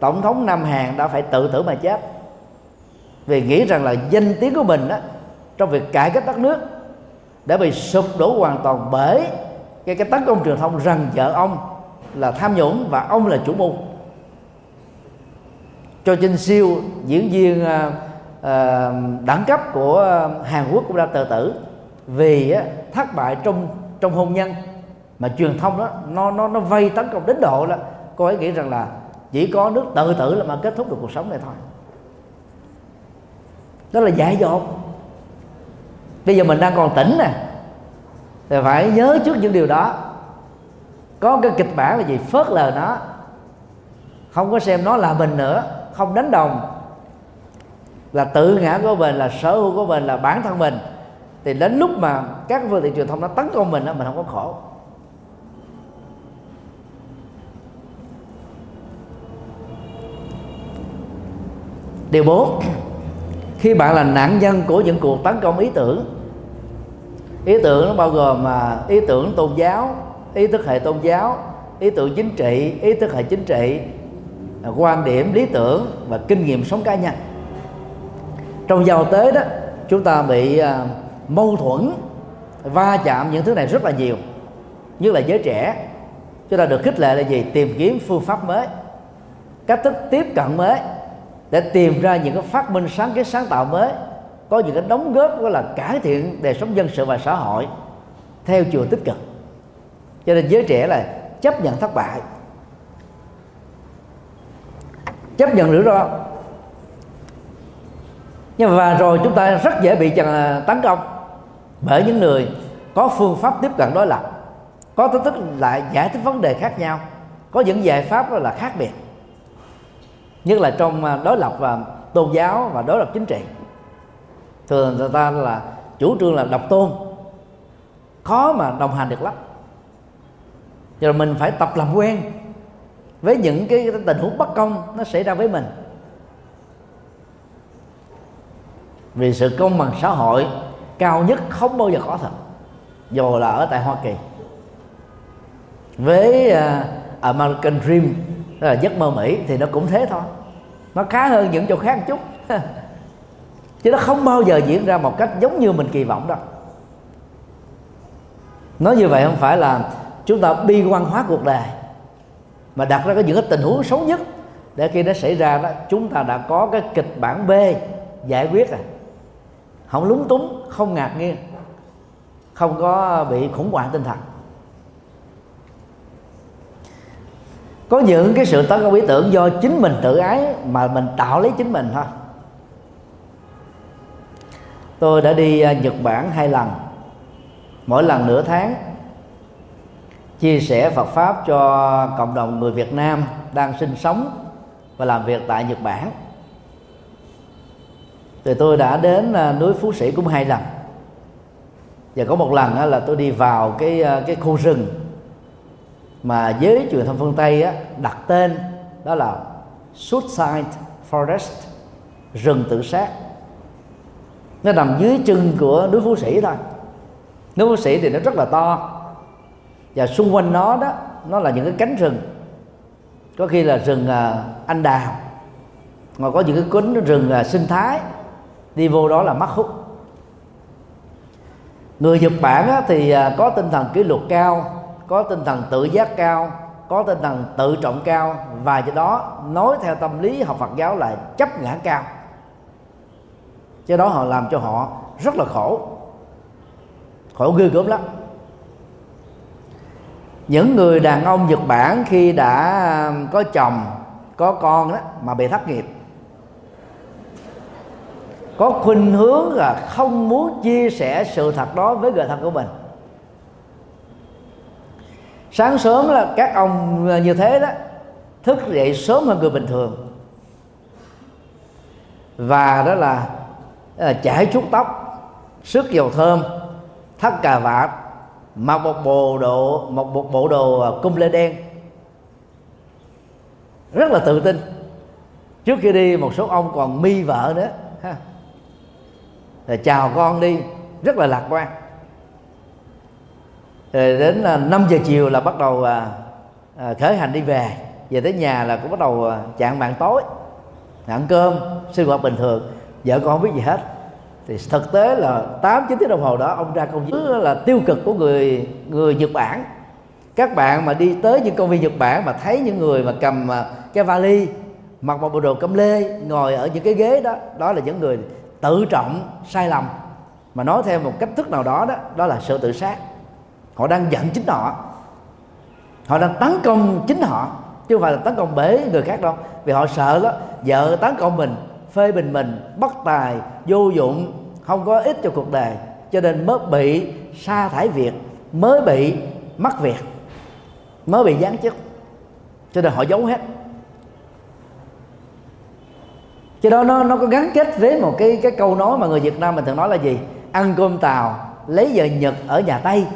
tổng thống nam hàn đã phải tự tử mà chết. Vì nghĩ rằng là danh tiếng của mình đó trong việc cải cách đất nước đã bị sụp đổ hoàn toàn bởi cái cái tấn công truyền thông rằng vợ ông là tham nhũng và ông là chủ mưu. Cho Trinh Siêu diễn viên uh, uh, đẳng cấp của Hàn Quốc cũng đã tự tử vì thất bại trong trong hôn nhân. Mà truyền thông đó, nó nó nó vây tấn công đến độ là cô ấy nghĩ rằng là chỉ có nước tự tử là mà kết thúc được cuộc sống này thôi. Đó là dại dột. Bây giờ mình đang còn tỉnh nè. Thì phải nhớ trước những điều đó. Có cái kịch bản là gì? Phớt lờ nó. Không có xem nó là mình nữa. Không đánh đồng. Là tự ngã của mình là sở hữu của mình là bản thân mình thì đến lúc mà các phương tiện truyền thông nó tấn công mình đó, mình không có khổ. Điều 4 (clears throat) khi bạn là nạn nhân của những cuộc tấn công ý tưởng ý tưởng nó bao gồm mà ý tưởng tôn giáo ý thức hệ tôn giáo ý tưởng chính trị ý thức hệ chính trị à, quan điểm lý tưởng và kinh nghiệm sống cá nhân. Trong giao tế đó chúng ta bị uh, mâu thuẫn, va chạm những thứ này rất là nhiều như là giới trẻ. Chúng ta được khích lệ là gì? Tìm kiếm phương pháp mới, cách thức tiếp cận mới để tìm ra những cái phát minh sáng kiến sáng tạo mới, có những cái đóng góp gọi là cải thiện đời sống dân sự và xã hội theo chiều tích cực. Cho nên giới trẻ là chấp nhận thất bại. Chấp nhận rủi ro. Nhưng mà và rồi chúng ta rất dễ bị à, tấn công bởi những người có phương pháp tiếp cận đối lập có tính thức lại giải thích vấn đề khác nhau, có những giải pháp đó là khác biệt. Nhất là trong à, đối lập và tôn giáo và đối lập chính trị. Thường người ta là chủ trương là độc tôn, khó mà đồng hành được lắm. Rồi mình phải tập làm quen với những cái tình huống bất công nó xảy ra với mình. Vì sự công bằng xã hội cao nhất không bao giờ có thật. Dù là ở tại Hoa Kỳ. Với uh, American Dream là giấc mơ mỹ thì nó cũng thế thôi. Nó khá hơn những chỗ khác một chút. (laughs) Chứ nó không bao giờ diễn ra một cách giống như mình kỳ vọng đâu. Nói như vậy không phải là chúng ta bi quan hóa cuộc đời mà đặt ra cái những cái tình huống xấu nhất. Để khi nó xảy ra đó chúng ta đã có cái kịch bản B giải quyết rồi không lúng túng, không ngạc nhiên. Không có bị khủng hoảng tinh thần. Có những cái sự tấn công ý tưởng do chính mình tự ái mà mình tạo lấy chính mình thôi tôi đã đi à, nhật bản hai lần. Mỗi lần nửa tháng, chia sẻ Phật pháp cho cộng đồng người Việt Nam đang sinh sống và làm việc tại Nhật Bản thì tôi đã đến à, núi Phú Sĩ cũng hai lần. Và có một lần là tôi đi vào cái à, cái khu rừng mà giới truyền thông phương Tây đặt tên đó là Suicide Forest, rừng tự sát. Nó nằm dưới chân của núi Phú Sĩ thôi. Núi Phú Sĩ thì nó rất là to. Và xung quanh nó đó, nó là những cái cánh rừng. Có khi là rừng à, anh đào. Mà có những cái cánh rừng sinh thái đi vô đó là mất hút. Người Nhật Bản á, thì à, có tinh thần kỷ luật cao có tinh thần tự giác cao có tinh thần tự trọng cao và do đó nói theo tâm lý học Phật giáo là chấp ngã cao. Cho đó họ làm cho họ rất là khổ. Khổ ghê gớm lắm. Những người đàn ông Nhật Bản khi đã à, có chồng có con đó mà bị thất nghiệp có khuynh hướng là không muốn chia sẻ sự thật đó với người thân của mình. Sáng sớm là các ông như thế đó thức dậy sớm hơn người bình thường. Và đó là, ờ, là chải chuốt tóc sức dầu thơm thắt cà vạt mặc một bộ đồ một bộ, bộ đồ ờ, cung lê đen. Rất là tự tin. Trước khi đi một số ông còn mi vợ nữa ha rồi chào con đi rất là lạc quan. Rồi đến ờ, 5 giờ chiều là bắt đầu à, à, khởi hành đi về. Về tới nhà là cũng bắt đầu à, chạng mạng tối ăn cơm sinh hoạt bình thường. Vợ con không biết gì hết. Thì thực tế là 8 9 tiếng đồng hồ đó ông ra công việc là tiêu cực của người người Nhật Bản. Các bạn mà đi tới những công viên Nhật Bản mà thấy những người mà cầm cái vali mặc một bộ đồ cẩm lê ngồi ở những cái ghế đó đó là những người tự trọng sai lầm, mà nói theo một cách thức nào đó đó đó là sự tự sát. Họ đang giận chính họ. Họ đang tấn công chính họ, chứ không phải là tấn công bể người khác đâu. Vì họ sợ đó, vợ tấn công mình, phê bình mình bất tài, vô dụng, không có ích cho cuộc đời, cho nên mới bị sa thải việc, mới bị mất việc, mới bị giáng chức. Cho nên họ giấu hết. Cho đó, nó nó có gắn kết với một cái cái câu nói mà người Việt Nam mình thường nói là gì? Ăn cơm tàu, lấy vợ Nhật ở nhà Tây.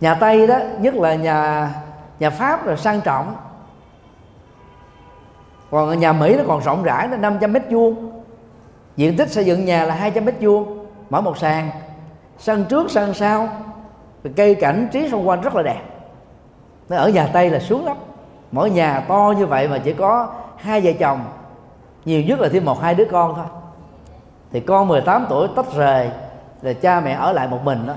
Nhà Tây đó, nhất là nhà nhà Pháp là sang trọng. Còn nhà Mỹ nó còn rộng rãi, nó 500 mét vuông. Diện tích xây dựng nhà là 200 mét vuông, mở một sàn. Sân trước, sân sau cây cảnh trí xung quanh rất là đẹp. Nó ở nhà Tây là xuống lắm. Mỗi nhà to như vậy mà chỉ có hai vợ chồng nhiều nhất là thêm một hai đứa con thôi. Thì con 18 tuổi tách rời là cha mẹ ở lại một mình đó.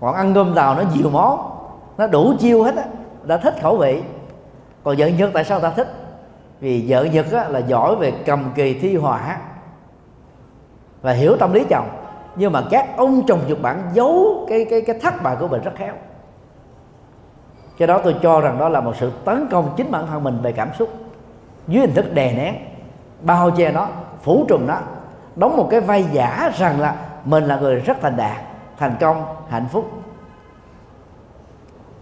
Còn ăn cơm tàu nó nhiều món nó đủ chiêu hết á đã thích khẩu vị. Còn vợ nhật tại sao ta thích? Vì vợ nhật á, là giỏi về cầm kỳ thi họa và hiểu tâm lý chồng. Nhưng mà các ông chồng nhật bản giấu cái cái cái thất bại của mình rất khéo. Cái đó tôi cho rằng đó là một sự tấn công chính bản thân mình về cảm xúc dưới hình thức đè nén. Bao che nó phủ trùm nó, đóng một cái vai giả rằng là mình là người rất thành đạt, thành công, hạnh phúc.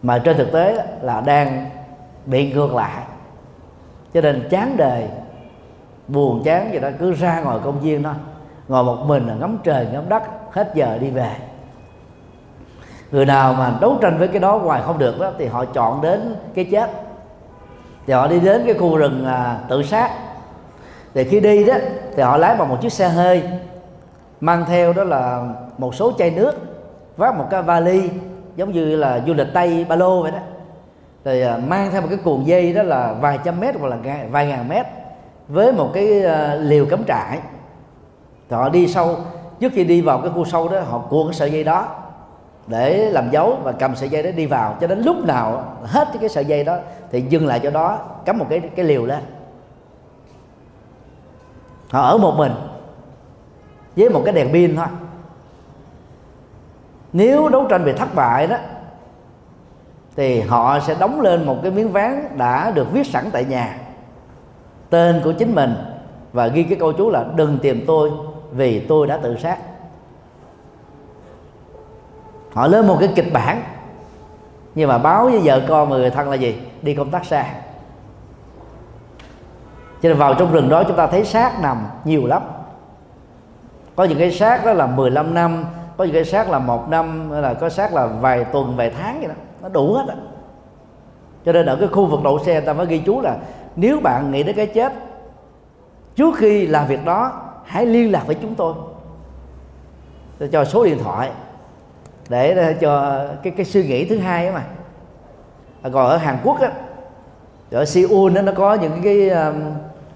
Mà trên thực tế là đang bị ngược lại. Cho nên chán đời, buồn chán gì đó, cứ ra ngồi công viên thôi. Ngồi một mình là ngắm trời, ngắm đất, hết giờ đi về. Người nào mà đấu tranh với cái đó hoài không được đó, thì họ chọn đến cái chết thì họ đi đến cái khu rừng à, tự sát. Thì khi đi đó thì họ lái bằng một chiếc xe hơi mang theo đó là một số chai nước vác một cái vali giống như là du lịch tây ba lô vậy đó. Rồi à, mang theo một cái cuồng dây đó là vài trăm mét hoặc là vài ngàn mét với một cái à, liều cắm trại. Thì họ đi sâu trước khi đi vào cái khu sâu đó họ cuộn cái sợi dây đó để làm dấu và cầm sợi dây đó đi vào. Cho đến lúc nào hết cái sợi dây đó thì dừng lại cho đó, cắm một cái cái liều lên. Họ ở một mình, với một cái đèn pin thôi. Nếu đấu tranh bị thất bại đó, thì họ sẽ đóng lên một cái miếng ván đã được viết sẵn tại nhà. Tên của chính mình, và ghi cái câu chú là đừng tìm tôi vì tôi đã tự sát họ lên một cái kịch bản. Nhưng mà báo với vợ con và người thân là gì? Đi công tác xa. Cho nên vào trong rừng đó chúng ta thấy xác nằm nhiều lắm. Có những cái xác đó là 15 năm, có những cái xác là một năm, hay là có xác là vài tuần, vài tháng vậy đó. Nó đủ hết á. Cho nên ở cái khu vực đậu xe ta mới ghi chú là nếu bạn nghĩ đến cái chết, trước khi làm việc đó, hãy liên lạc với chúng tôi. Tôi cho số điện thoại để cho cái cái suy nghĩ thứ hai mà. À, còn ở Hàn Quốc á ở Seoul đó, nó có những cái um,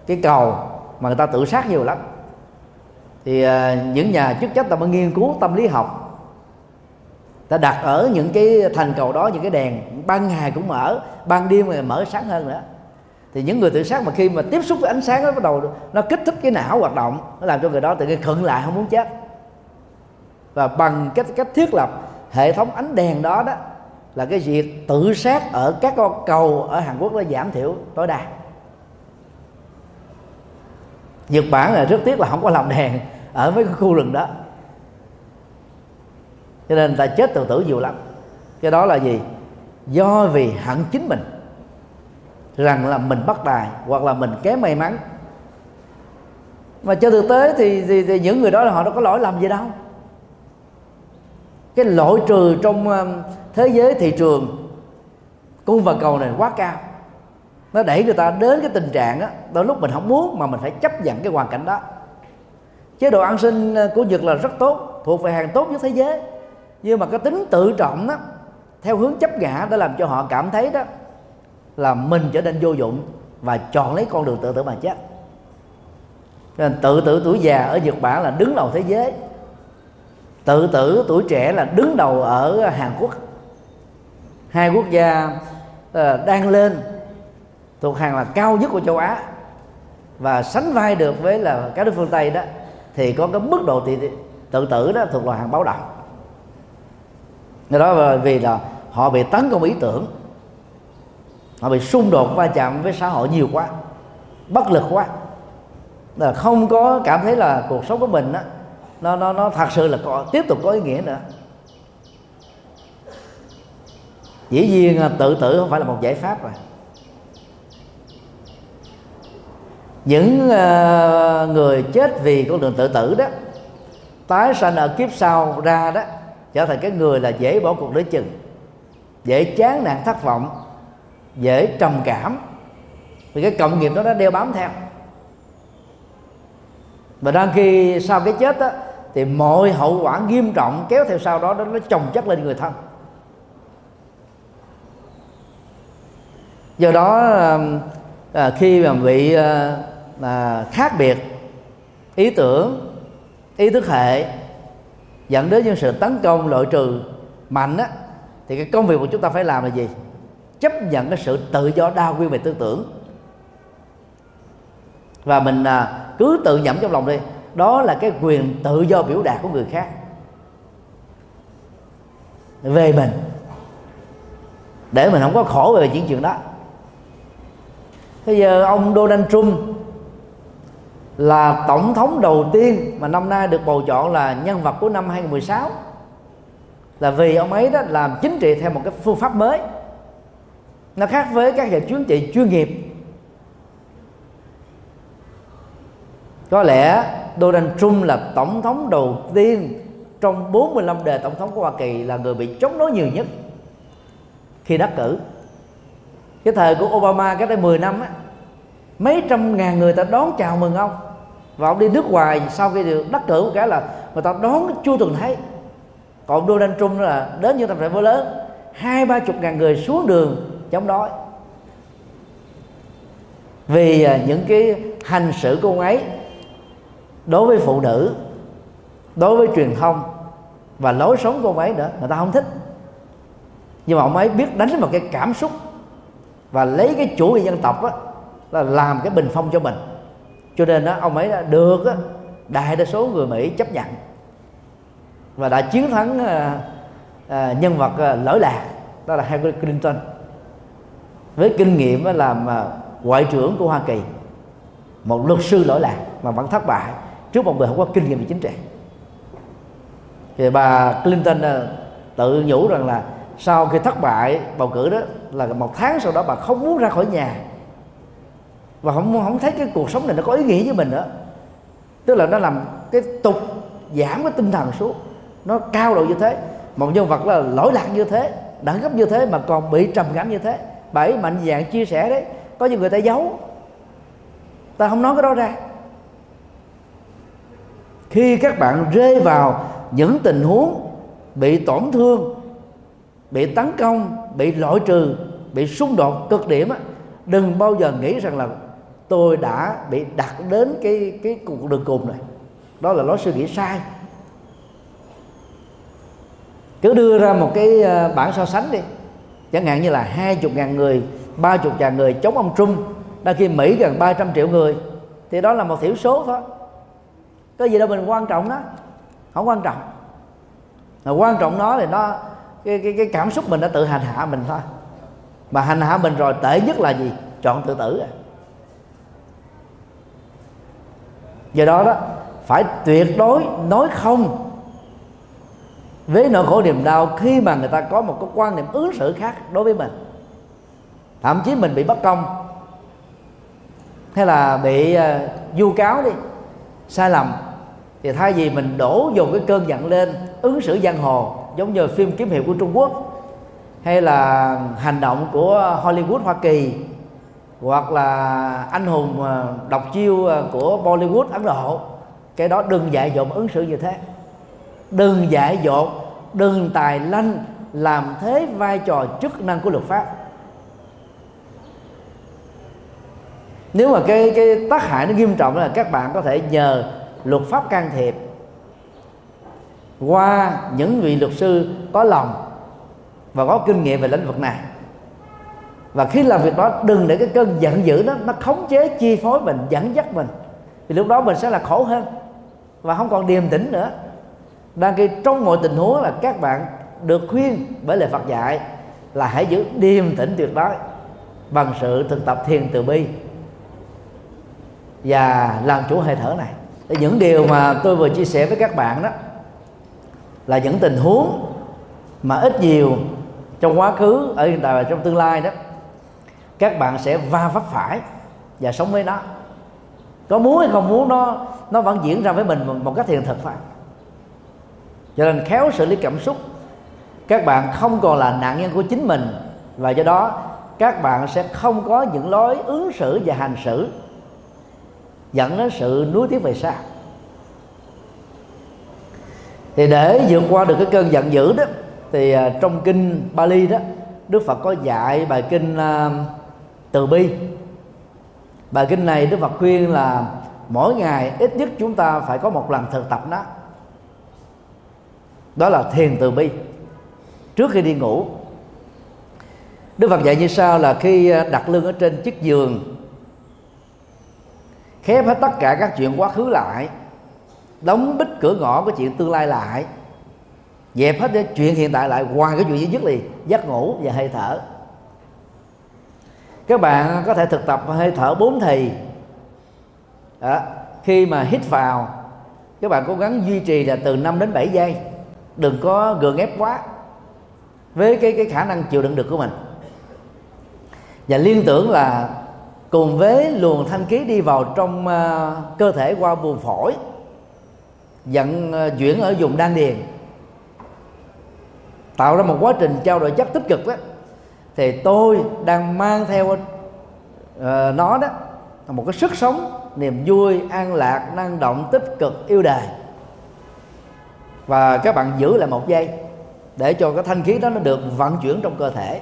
cái cầu mà người ta tự sát nhiều lắm. Thì à, những nhà chức trách ta mới nghiên cứu tâm lý học. Ta đặt ở những cái thành cầu đó những cái đèn ban ngày cũng mở ban đêm mà mở sáng hơn nữa. Thì những người tự sát mà khi mà tiếp xúc với ánh sáng nó bắt đầu nó kích thích cái não hoạt động nó làm cho người đó tự nhiên khựng lại không muốn chết và bằng cách cách thiết lập hệ thống ánh đèn đó đó là cái việc tự sát ở các con cầu ở Hàn Quốc nó giảm thiểu tối đa. Nhật Bản là rất tiếc là không có làm đèn ở mấy cái khu rừng đó. Cho nên người ta chết tự tử nhiều lắm. Cái đó là gì? Do vì hận chính mình rằng là mình bất tài hoặc là mình kém may mắn. Mà trên thực tế thì, thì, thì những người đó là họ đâu có lỗi lầm gì đâu cái lỗi trừ trong um, thế giới thị trường cung và cầu này quá cao. Nó đẩy người ta đến cái tình trạng đó đôi lúc mình không muốn mà mình phải chấp nhận cái hoàn cảnh đó. Chế độ an sinh uh, của nhật là rất tốt, thuộc về hàng tốt nhất thế giới. Nhưng mà cái tính tự trọng đó theo hướng chấp ngã đã làm cho họ cảm thấy đó là mình trở nên vô dụng và chọn lấy con đường tự tử mà chết. Nên tự tử tuổi già ở Nhật Bản là đứng đầu thế giới tự tử tuổi trẻ là đứng đầu ở Hàn Quốc. Hai quốc gia ờ, đang lên thuộc hàng là cao nhất của châu Á và sánh vai được với là các nước phương Tây đó thì có cái mức độ tự, tự tử đó thuộc loại hàng báo động. Do đó là vì là họ bị tấn công ý tưởng họ bị xung đột va chạm với xã hội nhiều quá bất lực quá. Là không có cảm thấy là cuộc sống của mình đó, nó nó nó thật sự là có, tiếp tục có ý nghĩa nữa. Dĩ nhiên à, tự tử không phải là một giải pháp rồi. Những uh, người chết vì con đường tự tử đó tái sanh ở kiếp sau ra đó trở thành cái người là dễ bỏ cuộc đối chừng dễ chán nản thất vọng dễ trầm cảm. Vì cái cộng nghiệp đó nó đeo bám theo. Và đang khi sau cái chết đó, thì mọi hậu quả nghiêm trọng kéo theo sau đó nó chồng chất lên người thân. Do đó à, khi mà bị à, à, khác biệt ý tưởng ý thức hệ dẫn đến những sự tấn công loại trừ mạnh á thì cái công việc của chúng ta phải làm là gì? Chấp nhận cái sự tự do đa nguyên về tư tưởng. Và mình à, cứ tự nhẩm trong lòng đi đó là cái quyền tự do biểu đạt của người khác. Về mình. Để mình không có khổ về chuyện chuyện đó. Bây giờ ông Donald Trump là tổng thống đầu tiên mà năm nay được bầu chọn là nhân vật của năm 2016 là vì ông ấy đó làm chính trị theo một cái phương pháp mới. Nó khác với các nhà chính trị chuyên nghiệp. Có lẽ Donald Trump là tổng thống đầu tiên trong 45 đề tổng thống của Hoa Kỳ là người bị chống đối nhiều nhất. Khi đắc cử, cái thời của Obama cách đây 10 năm á, mấy trăm ngàn người ta đón chào mừng ông. Và ông đi nước ngoài sau khi được đắc cử một cái là người ta đón chưa từng thấy còn Donald Trump là đến như tập thể phố lớn, hai ba chục ngàn người xuống đường chống đói vì à, những cái hành xử của ông ấy đối với phụ nữ đối với truyền thông và lối sống của ông ấy nữa người ta không thích. Nhưng mà ông ấy biết đánh vào cái cảm xúc và lấy cái chủ nghĩa dân tộc đó, là làm cái bình phong cho mình. Cho nên đó, ông ấy đã được đó, đại đa số người mỹ chấp nhận và đã chiến thắng à, à, nhân vật à, lỗi lạc đó là Hillary Clinton với kinh nghiệm làm à, ngoại trưởng của Hoa Kỳ một luật sư lỗi lạc mà vẫn thất bại trước một người không có kinh nghiệm về chính trị. Thì bà Clinton ờ, tự nhủ rằng là sau khi thất bại bầu cử đó là một tháng sau đó bà không muốn ra khỏi nhà. Và không không thấy cái cuộc sống này nó có ý nghĩa với mình nữa. Tức là nó làm cái tục giảm cái tinh thần xuống. Nó cao độ như thế. Một nhân vật là lỗi lạc như thế, đẳng cấp như thế mà còn bị trầm cảm như thế. Bảy mạnh dạng chia sẻ đấy. Có những người ta giấu. Ta không nói cái đó ra khi các bạn rơi vào những tình huống bị tổn thương, bị tấn công, bị loại trừ, bị xung đột cực điểm đừng bao giờ nghĩ rằng là tôi đã bị đặt đến cái cái cuộc đường cùng này. Đó là lối suy nghĩ sai. Cứ đưa ra một cái bảng bản so sánh đi. Chẳng hạn như là hai chục ngàn người, ba chục ngàn người chống ông Trump đang khi Mỹ gần 300 triệu người, thì đó là một thiểu số thôi có gì đâu mình quan trọng đó. Không quan trọng. Mà quan trọng nó thì nó cái, cái, cái cảm xúc mình đã tự hành hạ mình thôi. Mà hành hạ mình rồi tệ nhất là gì? Chọn tự tử. À do đó đó phải tuyệt đối nói không với nỗi khổ niềm đau khi mà người ta có một cái quan niệm ứng xử khác đối với mình. Thậm chí mình bị bất công hay là bị uh, vu cáo đi sai lầm thì thay vì mình đổ dồn cái cơn giận lên ứng xử giang hồ, giống như phim kiếm hiệp của Trung Quốc, hay là hành động của Hollywood Hoa Kỳ, hoặc là anh hùng ờ, độc chiêu ờ, của Bollywood Ấn Độ, cái đó đừng dạy dột ứng xử như thế. Đừng dạy dột, đừng tài lanh, làm thế vai trò chức năng của luật pháp. Nếu mà cái cái tác hại nó nghiêm trọng là các bạn có thể nhờ luật pháp can thiệp. Qua những vị luật sư có lòng và có kinh nghiệm về lĩnh vực này. Và khi làm việc đó, đừng để cái cơn giận dữ đó nó khống chế, chi phối mình, dẫn dắt mình. Thì lúc đó mình sẽ là khổ hơn và không còn điềm tĩnh nữa. Đang khi trong mọi tình huống là các bạn được khuyên bởi lời Phật dạy là hãy giữ điềm tĩnh tuyệt đối bằng sự thực tập thiền từ bi và làm chủ hơi thở này những điều mà tôi vừa chia sẻ với các bạn đó là những tình huống mà ít nhiều trong quá khứ, ở hiện tại và trong tương lai đó, các bạn sẽ va vấp phải và sống với nó. Có muốn hay không muốn, nó nó vẫn diễn ra với mình một cách hiện thực phải. Cho nên khéo xử lý cảm xúc, các bạn không còn là nạn nhân của chính mình và do đó các bạn sẽ không có những lối ứng xử và hành xử dẫn đến sự nuối tiếc về sau thì để vượt qua được cái cơn giận dữ đó thì à, trong kinh Bali đó Đức Phật có dạy bài kinh uh, từ bi. Bài kinh này Đức Phật khuyên là mỗi ngày ít nhất chúng ta phải có một lần thực tập đó đó là thiền từ bi. Trước khi đi ngủ Đức Phật dạy như sau là khi à, đặt lưng ở trên chiếc giường khép hết tất cả các chuyện quá khứ lại, đóng bích cửa ngõ của chuyện tương lai lại, dẹp hết cái chuyện hiện tại lại ngoài cái chuyện duy nhất liền, giấc ngủ và hơi thở. Các bạn có thể thực tập hơi thở bốn thì. Đó. khi mà hít vào, các bạn cố gắng duy trì là từ 5 đến 7 giây. Đừng có gượng ép quá với cái cái khả năng chịu đựng được của mình. Và liên tưởng là cùng với luồng thanh khí đi vào trong uh, cơ thể qua buồng phổi dẫn uh, ờ, chuyển ở vùng đan điền tạo ra một quá trình trao đổi chất tích cực đó thì tôi đang mang theo uh, nó đó một cái sức sống niềm vui an lạc năng động tích cực yêu đời. Và các bạn giữ lại một giây để cho cái thanh khí đó nó được vận chuyển trong cơ thể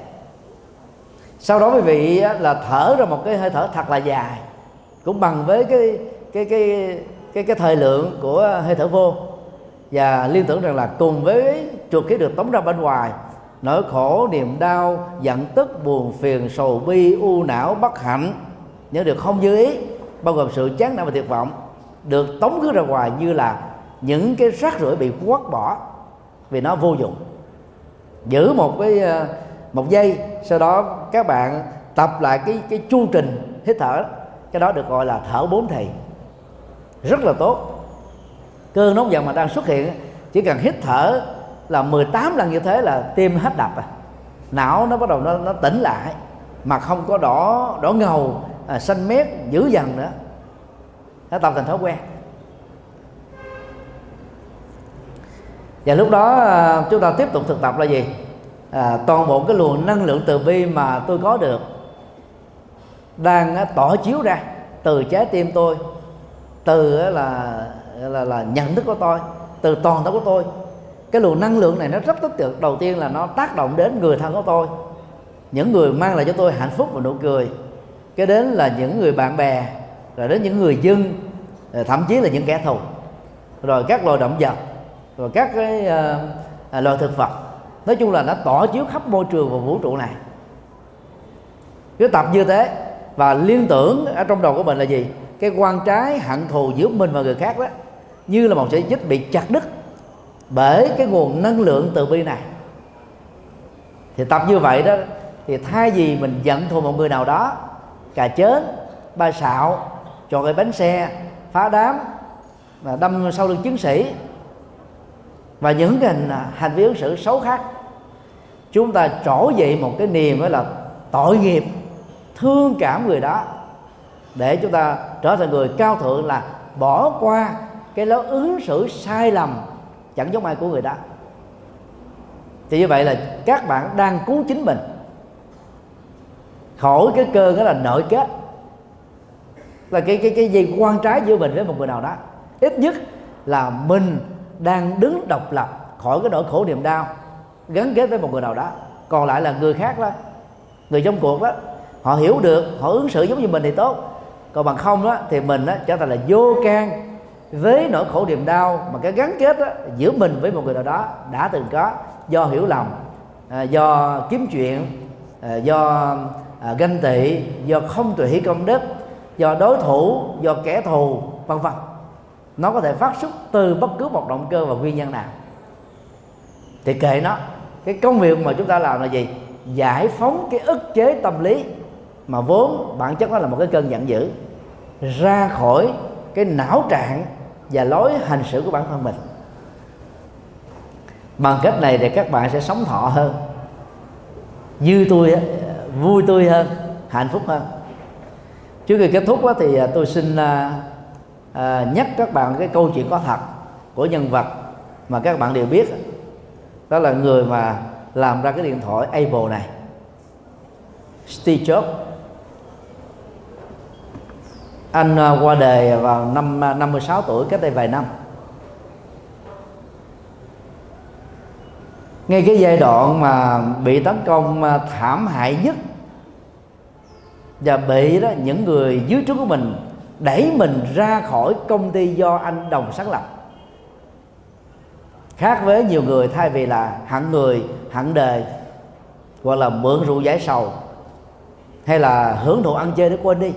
sau đó quý vị là thở ra một cái hơi thở thật là dài, cũng bằng với cái cái cái cái cái thời lượng của hơi thở vô. Và liên tưởng rằng là cùng với chuột khí được tống ra bên ngoài, nỗi khổ, niềm đau, giận tức, buồn phiền, sầu bi, u não, bất hạnh những điều không dư ý, bao gồm sự chán nản và tuyệt vọng, được tống khứ ra ngoài như là những cái rác rưởi bị quất bỏ vì nó vô dụng. Giữ một cái ờ, một giây sau đó các bạn tập lại cái cái chu trình hít thở. Cái đó được gọi là thở bốn thì rất là tốt. Cơn nóng giận mà đang xuất hiện chỉ cần hít thở là 18 lần như thế là tim hết đập à. Não nó bắt đầu nó, nó tỉnh lại mà không có đỏ đỏ ngầu à, xanh mét dữ dằn nữa. Nó tập thành thói quen. Và lúc đó à, chúng ta tiếp tục thực tập là gì? À, toàn bộ cái luồng năng lượng từ bi mà tôi có được đang tỏ chiếu ra từ trái tim tôi từ là là là nhận thức của tôi từ toàn thể của tôi. Cái luồng năng lượng này nó rất tích cực. Đầu tiên là nó tác động đến người thân của tôi những người mang lại cho tôi hạnh phúc và nụ cười. Cái đến là những người bạn bè rồi đến những người dân thậm chí là những kẻ thù. Rồi các loài động vật rồi các cái uh, loài thực vật nói chung là nó tỏ chiếu khắp môi trường và vũ trụ này. Cứ tập như thế và liên tưởng ở trong đầu của mình là gì? Cái quan trái hận thù giữa mình và người khác đó như là một sợi dít bị chặt đứt bởi cái nguồn năng lượng từ bi này. Thì tập như vậy đó thì thay vì mình giận thù một người nào đó cà chớn ba sạo cho cái bánh xe phá đám và đâm sau lưng chiến sĩ và những cái hành, à, hành vi ứng xử xấu khác chúng ta trỗi dậy một cái niềm đó là tội nghiệp, thương cảm người đó. Để chúng ta trở thành người cao thượng là bỏ qua cái lối ứng xử sai lầm, chẳng giống ai của người đó. Thì như vậy là các bạn đang cứu chính mình. Khỏi cái cơ đó là nội kết. Là cái cái cái gì quan trái giữa mình với một người nào đó. Ít nhất là mình đang đứng độc lập khỏi cái nỗi khổ niềm đau gắn kết với một người nào đó. Còn lại là người khác đó người trong cuộc đó họ hiểu được họ ứng xử giống như mình thì tốt. Còn bằng không đó thì mình đó trở thành là vô can với nỗi khổ niềm đau mà cái gắn kết đó, giữa mình với một người nào đó đã từng có do hiểu lầm à, do kiếm chuyện à, do à, ganh tị do không tùy hỷ công đức do đối thủ do kẻ thù vân vân. Nó có thể phát xuất từ bất cứ một động cơ và nguyên nhân nào. Thì kệ nó cái công việc mà chúng ta làm là gì? Giải phóng cái ức chế tâm lý mà vốn bản chất nó là một cái cơn giận dữ ra khỏi cái não trạng và lối hành xử của bản thân mình. Bằng cách này thì các bạn sẽ sống thọ hơn dư tươi vui tươi hơn hạnh phúc hơn. Trước khi kết thúc đó, thì à, tôi xin à, à, nhắc các bạn cái câu chuyện có thật của nhân vật mà các bạn đều biết đó là người mà làm ra cái điện thoại Apple này. Steve Jobs. Anh à, qua đời vào năm à, 56 tuổi, cách đây vài năm. Ngay cái giai đoạn mà bị tấn công à, thảm hại nhất và bị đó những người dưới trướng của mình đẩy mình ra khỏi công ty do anh đồng sáng lập khác với nhiều người thay vì là hẳn người hẳn đời hoặc là mượn rượu giải sầu hay là hưởng thụ ăn chơi để quên đi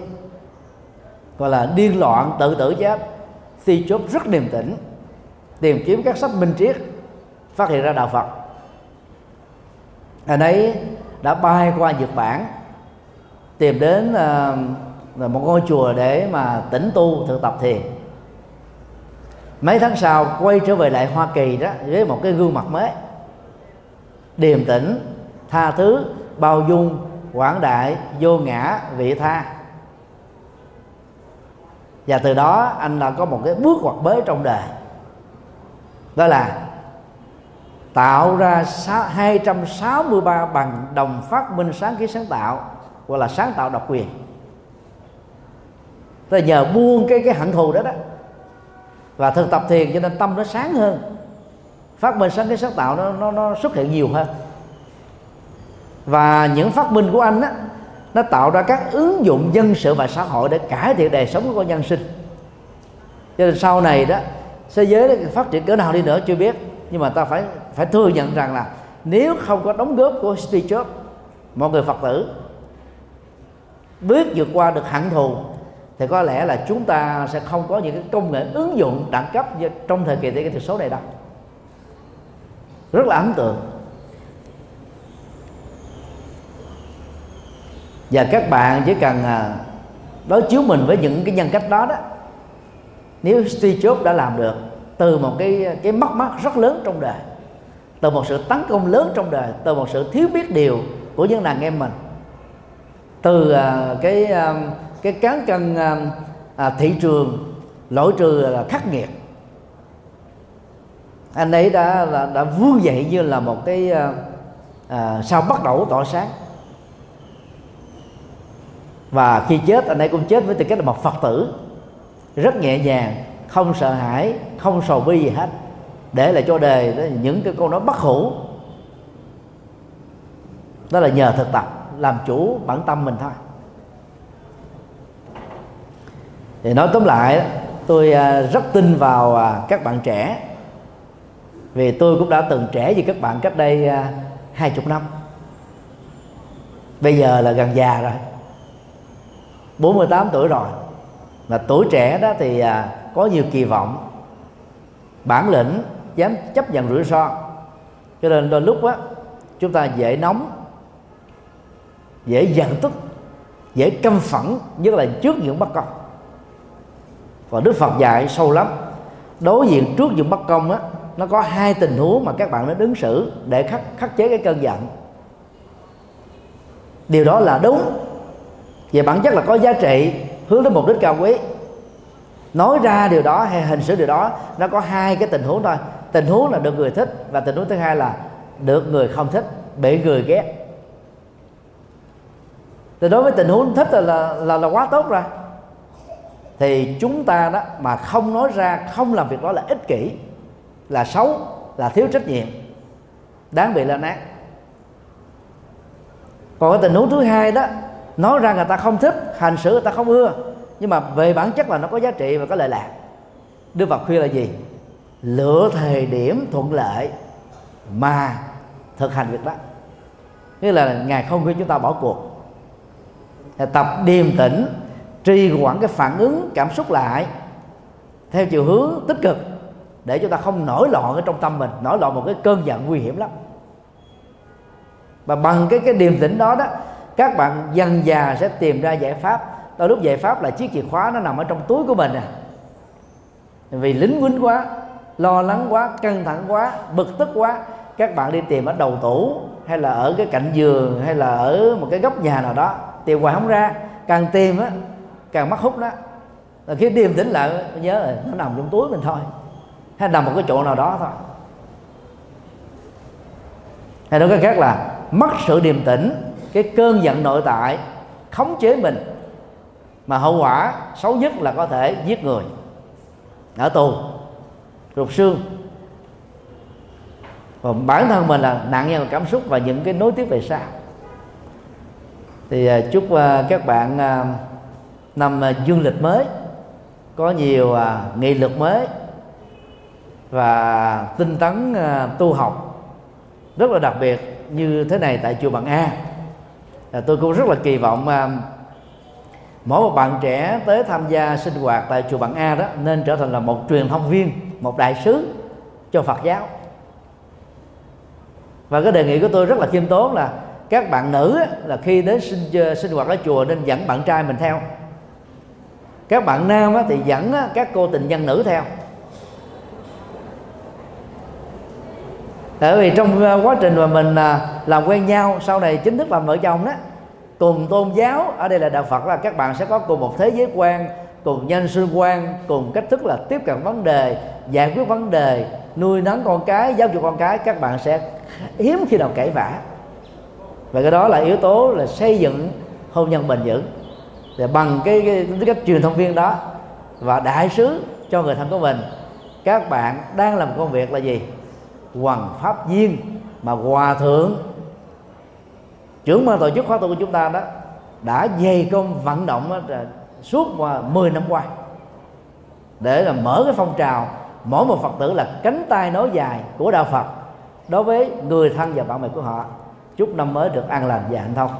gọi là điên loạn tự tử chết si chốt rất điềm tĩnh tìm kiếm các sách minh triết phát hiện ra đạo Phật. Anh ấy đã bay qua Nhật Bản tìm đến uh, một ngôi chùa để mà tĩnh tu thực tập thiền mấy tháng sau, quay trở về lại Hoa Kỳ đó, với một cái gương mặt mới. Điềm tĩnh, tha thứ, bao dung, quảng đại, vô ngã, vị tha. Và từ đó, anh đã có một cái bước ngoặt mới trong đời. Đó là tạo ra 263 bằng đồng phát minh sáng kiến sáng tạo hoặc là sáng tạo độc quyền. Tức là nhờ buông cái cái hận thù đó đó và thực tập thiền cho nên tâm nó sáng hơn. Phát minh sáng kiến sáng tạo nó nó, nó xuất hiện nhiều hơn. Và những phát minh của anh á nó tạo ra các ứng dụng dân sự và xã hội để cải thiện đời sống của con nhân sinh. Cho nên sau này đó thế giới phát triển cỡ nào đi nữa chưa biết. Nhưng mà ta phải phải thừa nhận rằng là nếu không có đóng góp của Steve Jobs mọi người Phật tử bước vượt qua được hận thù thì có lẽ là chúng ta sẽ không có những cái công nghệ ứng dụng đẳng cấp trong thời kỳ kỹ thuật số này đâu. Rất là ấn tượng. Và các bạn chỉ cần à, đối chiếu mình với những cái nhân cách đó đó nếu Steve Jobs đã làm được từ một cái cái mất mát rất lớn trong đời từ một sự tấn công lớn trong đời từ một sự thiếu biết điều của những đàn em mình từ uh, cái uh, cái cán cân à, à, thị trường lỗi trừ là khắc nghiệt. Anh ấy đã đã, đã vươn dậy như là một cái à, à, sao bắt đầu tỏa sáng. Và khi chết anh ấy cũng chết với tư cách là một phật tử. Rất nhẹ nhàng không sợ hãi không sầu bi gì hết. Để lại cho đề những cái câu nói bất hủ. Đó là nhờ thực tập làm chủ bản tâm mình thôi. Thì nói tóm lại tôi à, rất tin vào à, các bạn trẻ. Vì tôi cũng đã từng trẻ như các bạn cách đây à, hai chục năm. Bây giờ là gần già rồi 48 tuổi rồi. Mà tuổi trẻ đó thì có nhiều kỳ vọng, bản lĩnh, dám chấp nhận rủi ro. Cho nên đôi lúc á, chúng ta dễ nóng, dễ giận tức, dễ căm phẫn, nhất là trước những bất công và đức phật dạy sâu lắm. Đối diện trước những bất công á nó có hai tình huống mà các bạn nó đứng xử để khắc khắc chế cái cơn giận. Điều đó là đúng. Về bản chất là có giá trị hướng đến mục đích cao quý. Nói ra điều đó hay hình xử điều đó nó có hai cái tình huống thôi. Tình huống là được người thích và tình huống thứ hai là được người không thích bị người ghét. Thì đối với tình huống thích là là là, là quá tốt rồi thì chúng ta đó mà không nói ra, không làm việc đó là ích kỷ, là xấu, là thiếu trách nhiệm, đáng bị lên án. Còn cái tình huống thứ hai đó, nói ra người ta không thích, hành xử người ta không ưa, nhưng mà về bản chất là nó có giá trị và có lợi lạc. Đức phật khuyên là gì? Lựa thời điểm thuận lợi mà thực hành việc đó. Nghĩa là ngài không khuyên chúng ta bỏ cuộc. Tập điềm tĩnh trì hoãn cái phản ứng, cảm xúc lại, theo chiều hướng tích cực, để chúng ta không nổi loạn ở trong tâm mình, nổi loạn một cái cơn giận nguy hiểm lắm. Và bằng cái cái điềm tĩnh đó đó, các bạn dần già sẽ tìm ra giải pháp. Đôi lúc giải pháp là chiếc chìa khóa nó nằm ở trong túi của mình à vì lính quýnh quá, lo lắng quá, căng thẳng quá, bực tức quá, các bạn đi tìm ở đầu tủ, hay là ở cái cạnh giường, hay là ở một cái góc nhà nào đó, tìm hoài không ra. Càng tìm á càng mất hút đó, là khi điềm tĩnh lại nhớ rồi nó nằm trong túi mình thôi. Hay nằm một cái chỗ nào đó thôi. Hay nói cách khác là mất sự điềm tĩnh, cái cơn giận nội tại, khống chế mình, mà hậu quả xấu nhất là có thể giết người. Ở tù, rụt xương. Còn bản thân mình là nạn nhân của cảm xúc và những cái nối tiếp về sau. Thì à, chúc à, các bạn à, năm à, dương lịch mới, có nhiều à, nghị lực mới và tinh tấn à, tu học rất là đặc biệt như thế này tại chùa Bằng A. Tôi cũng rất là kỳ vọng mỗi một bạn trẻ tới tham gia sinh hoạt tại chùa Bằng A đó nên trở thành là một truyền thông viên, một đại sứ cho Phật giáo. Và cái đề nghị của tôi rất là khiêm tốn là các bạn nữ là khi đến sinh sinh hoạt ở chùa nên dẫn bạn trai mình theo các bạn nam thì dẫn các cô tình nhân nữ theo. Tại vì trong ờ, quá trình mà mình ờ, làm quen nhau, sau này chính thức làm vợ chồng đó, cùng tôn giáo, ở đây là đạo phật là các bạn sẽ có cùng một thế giới quan, cùng nhân sinh quan, cùng cách thức là tiếp cận vấn đề, giải quyết vấn đề, nuôi nấng con cái, giáo dục con cái, các bạn sẽ hiếm khi nào cãi vã. Và cái đó là yếu tố là xây dựng hôn nhân bền vững để bằng cái, cái, cái cách truyền thông viên đó và đại sứ cho người thân của mình các bạn đang làm công việc là gì? Hoàng pháp viên mà hòa thượng. Trưởng ban tổ chức khóa tu của chúng ta đó đã dày công vận động suốt 10 năm qua để là mở cái phong trào mỗi một phật tử là cánh tay nối dài của đạo phật đối với người thân và bạn bè của họ. Chúc năm mới được an lành và hạnh thông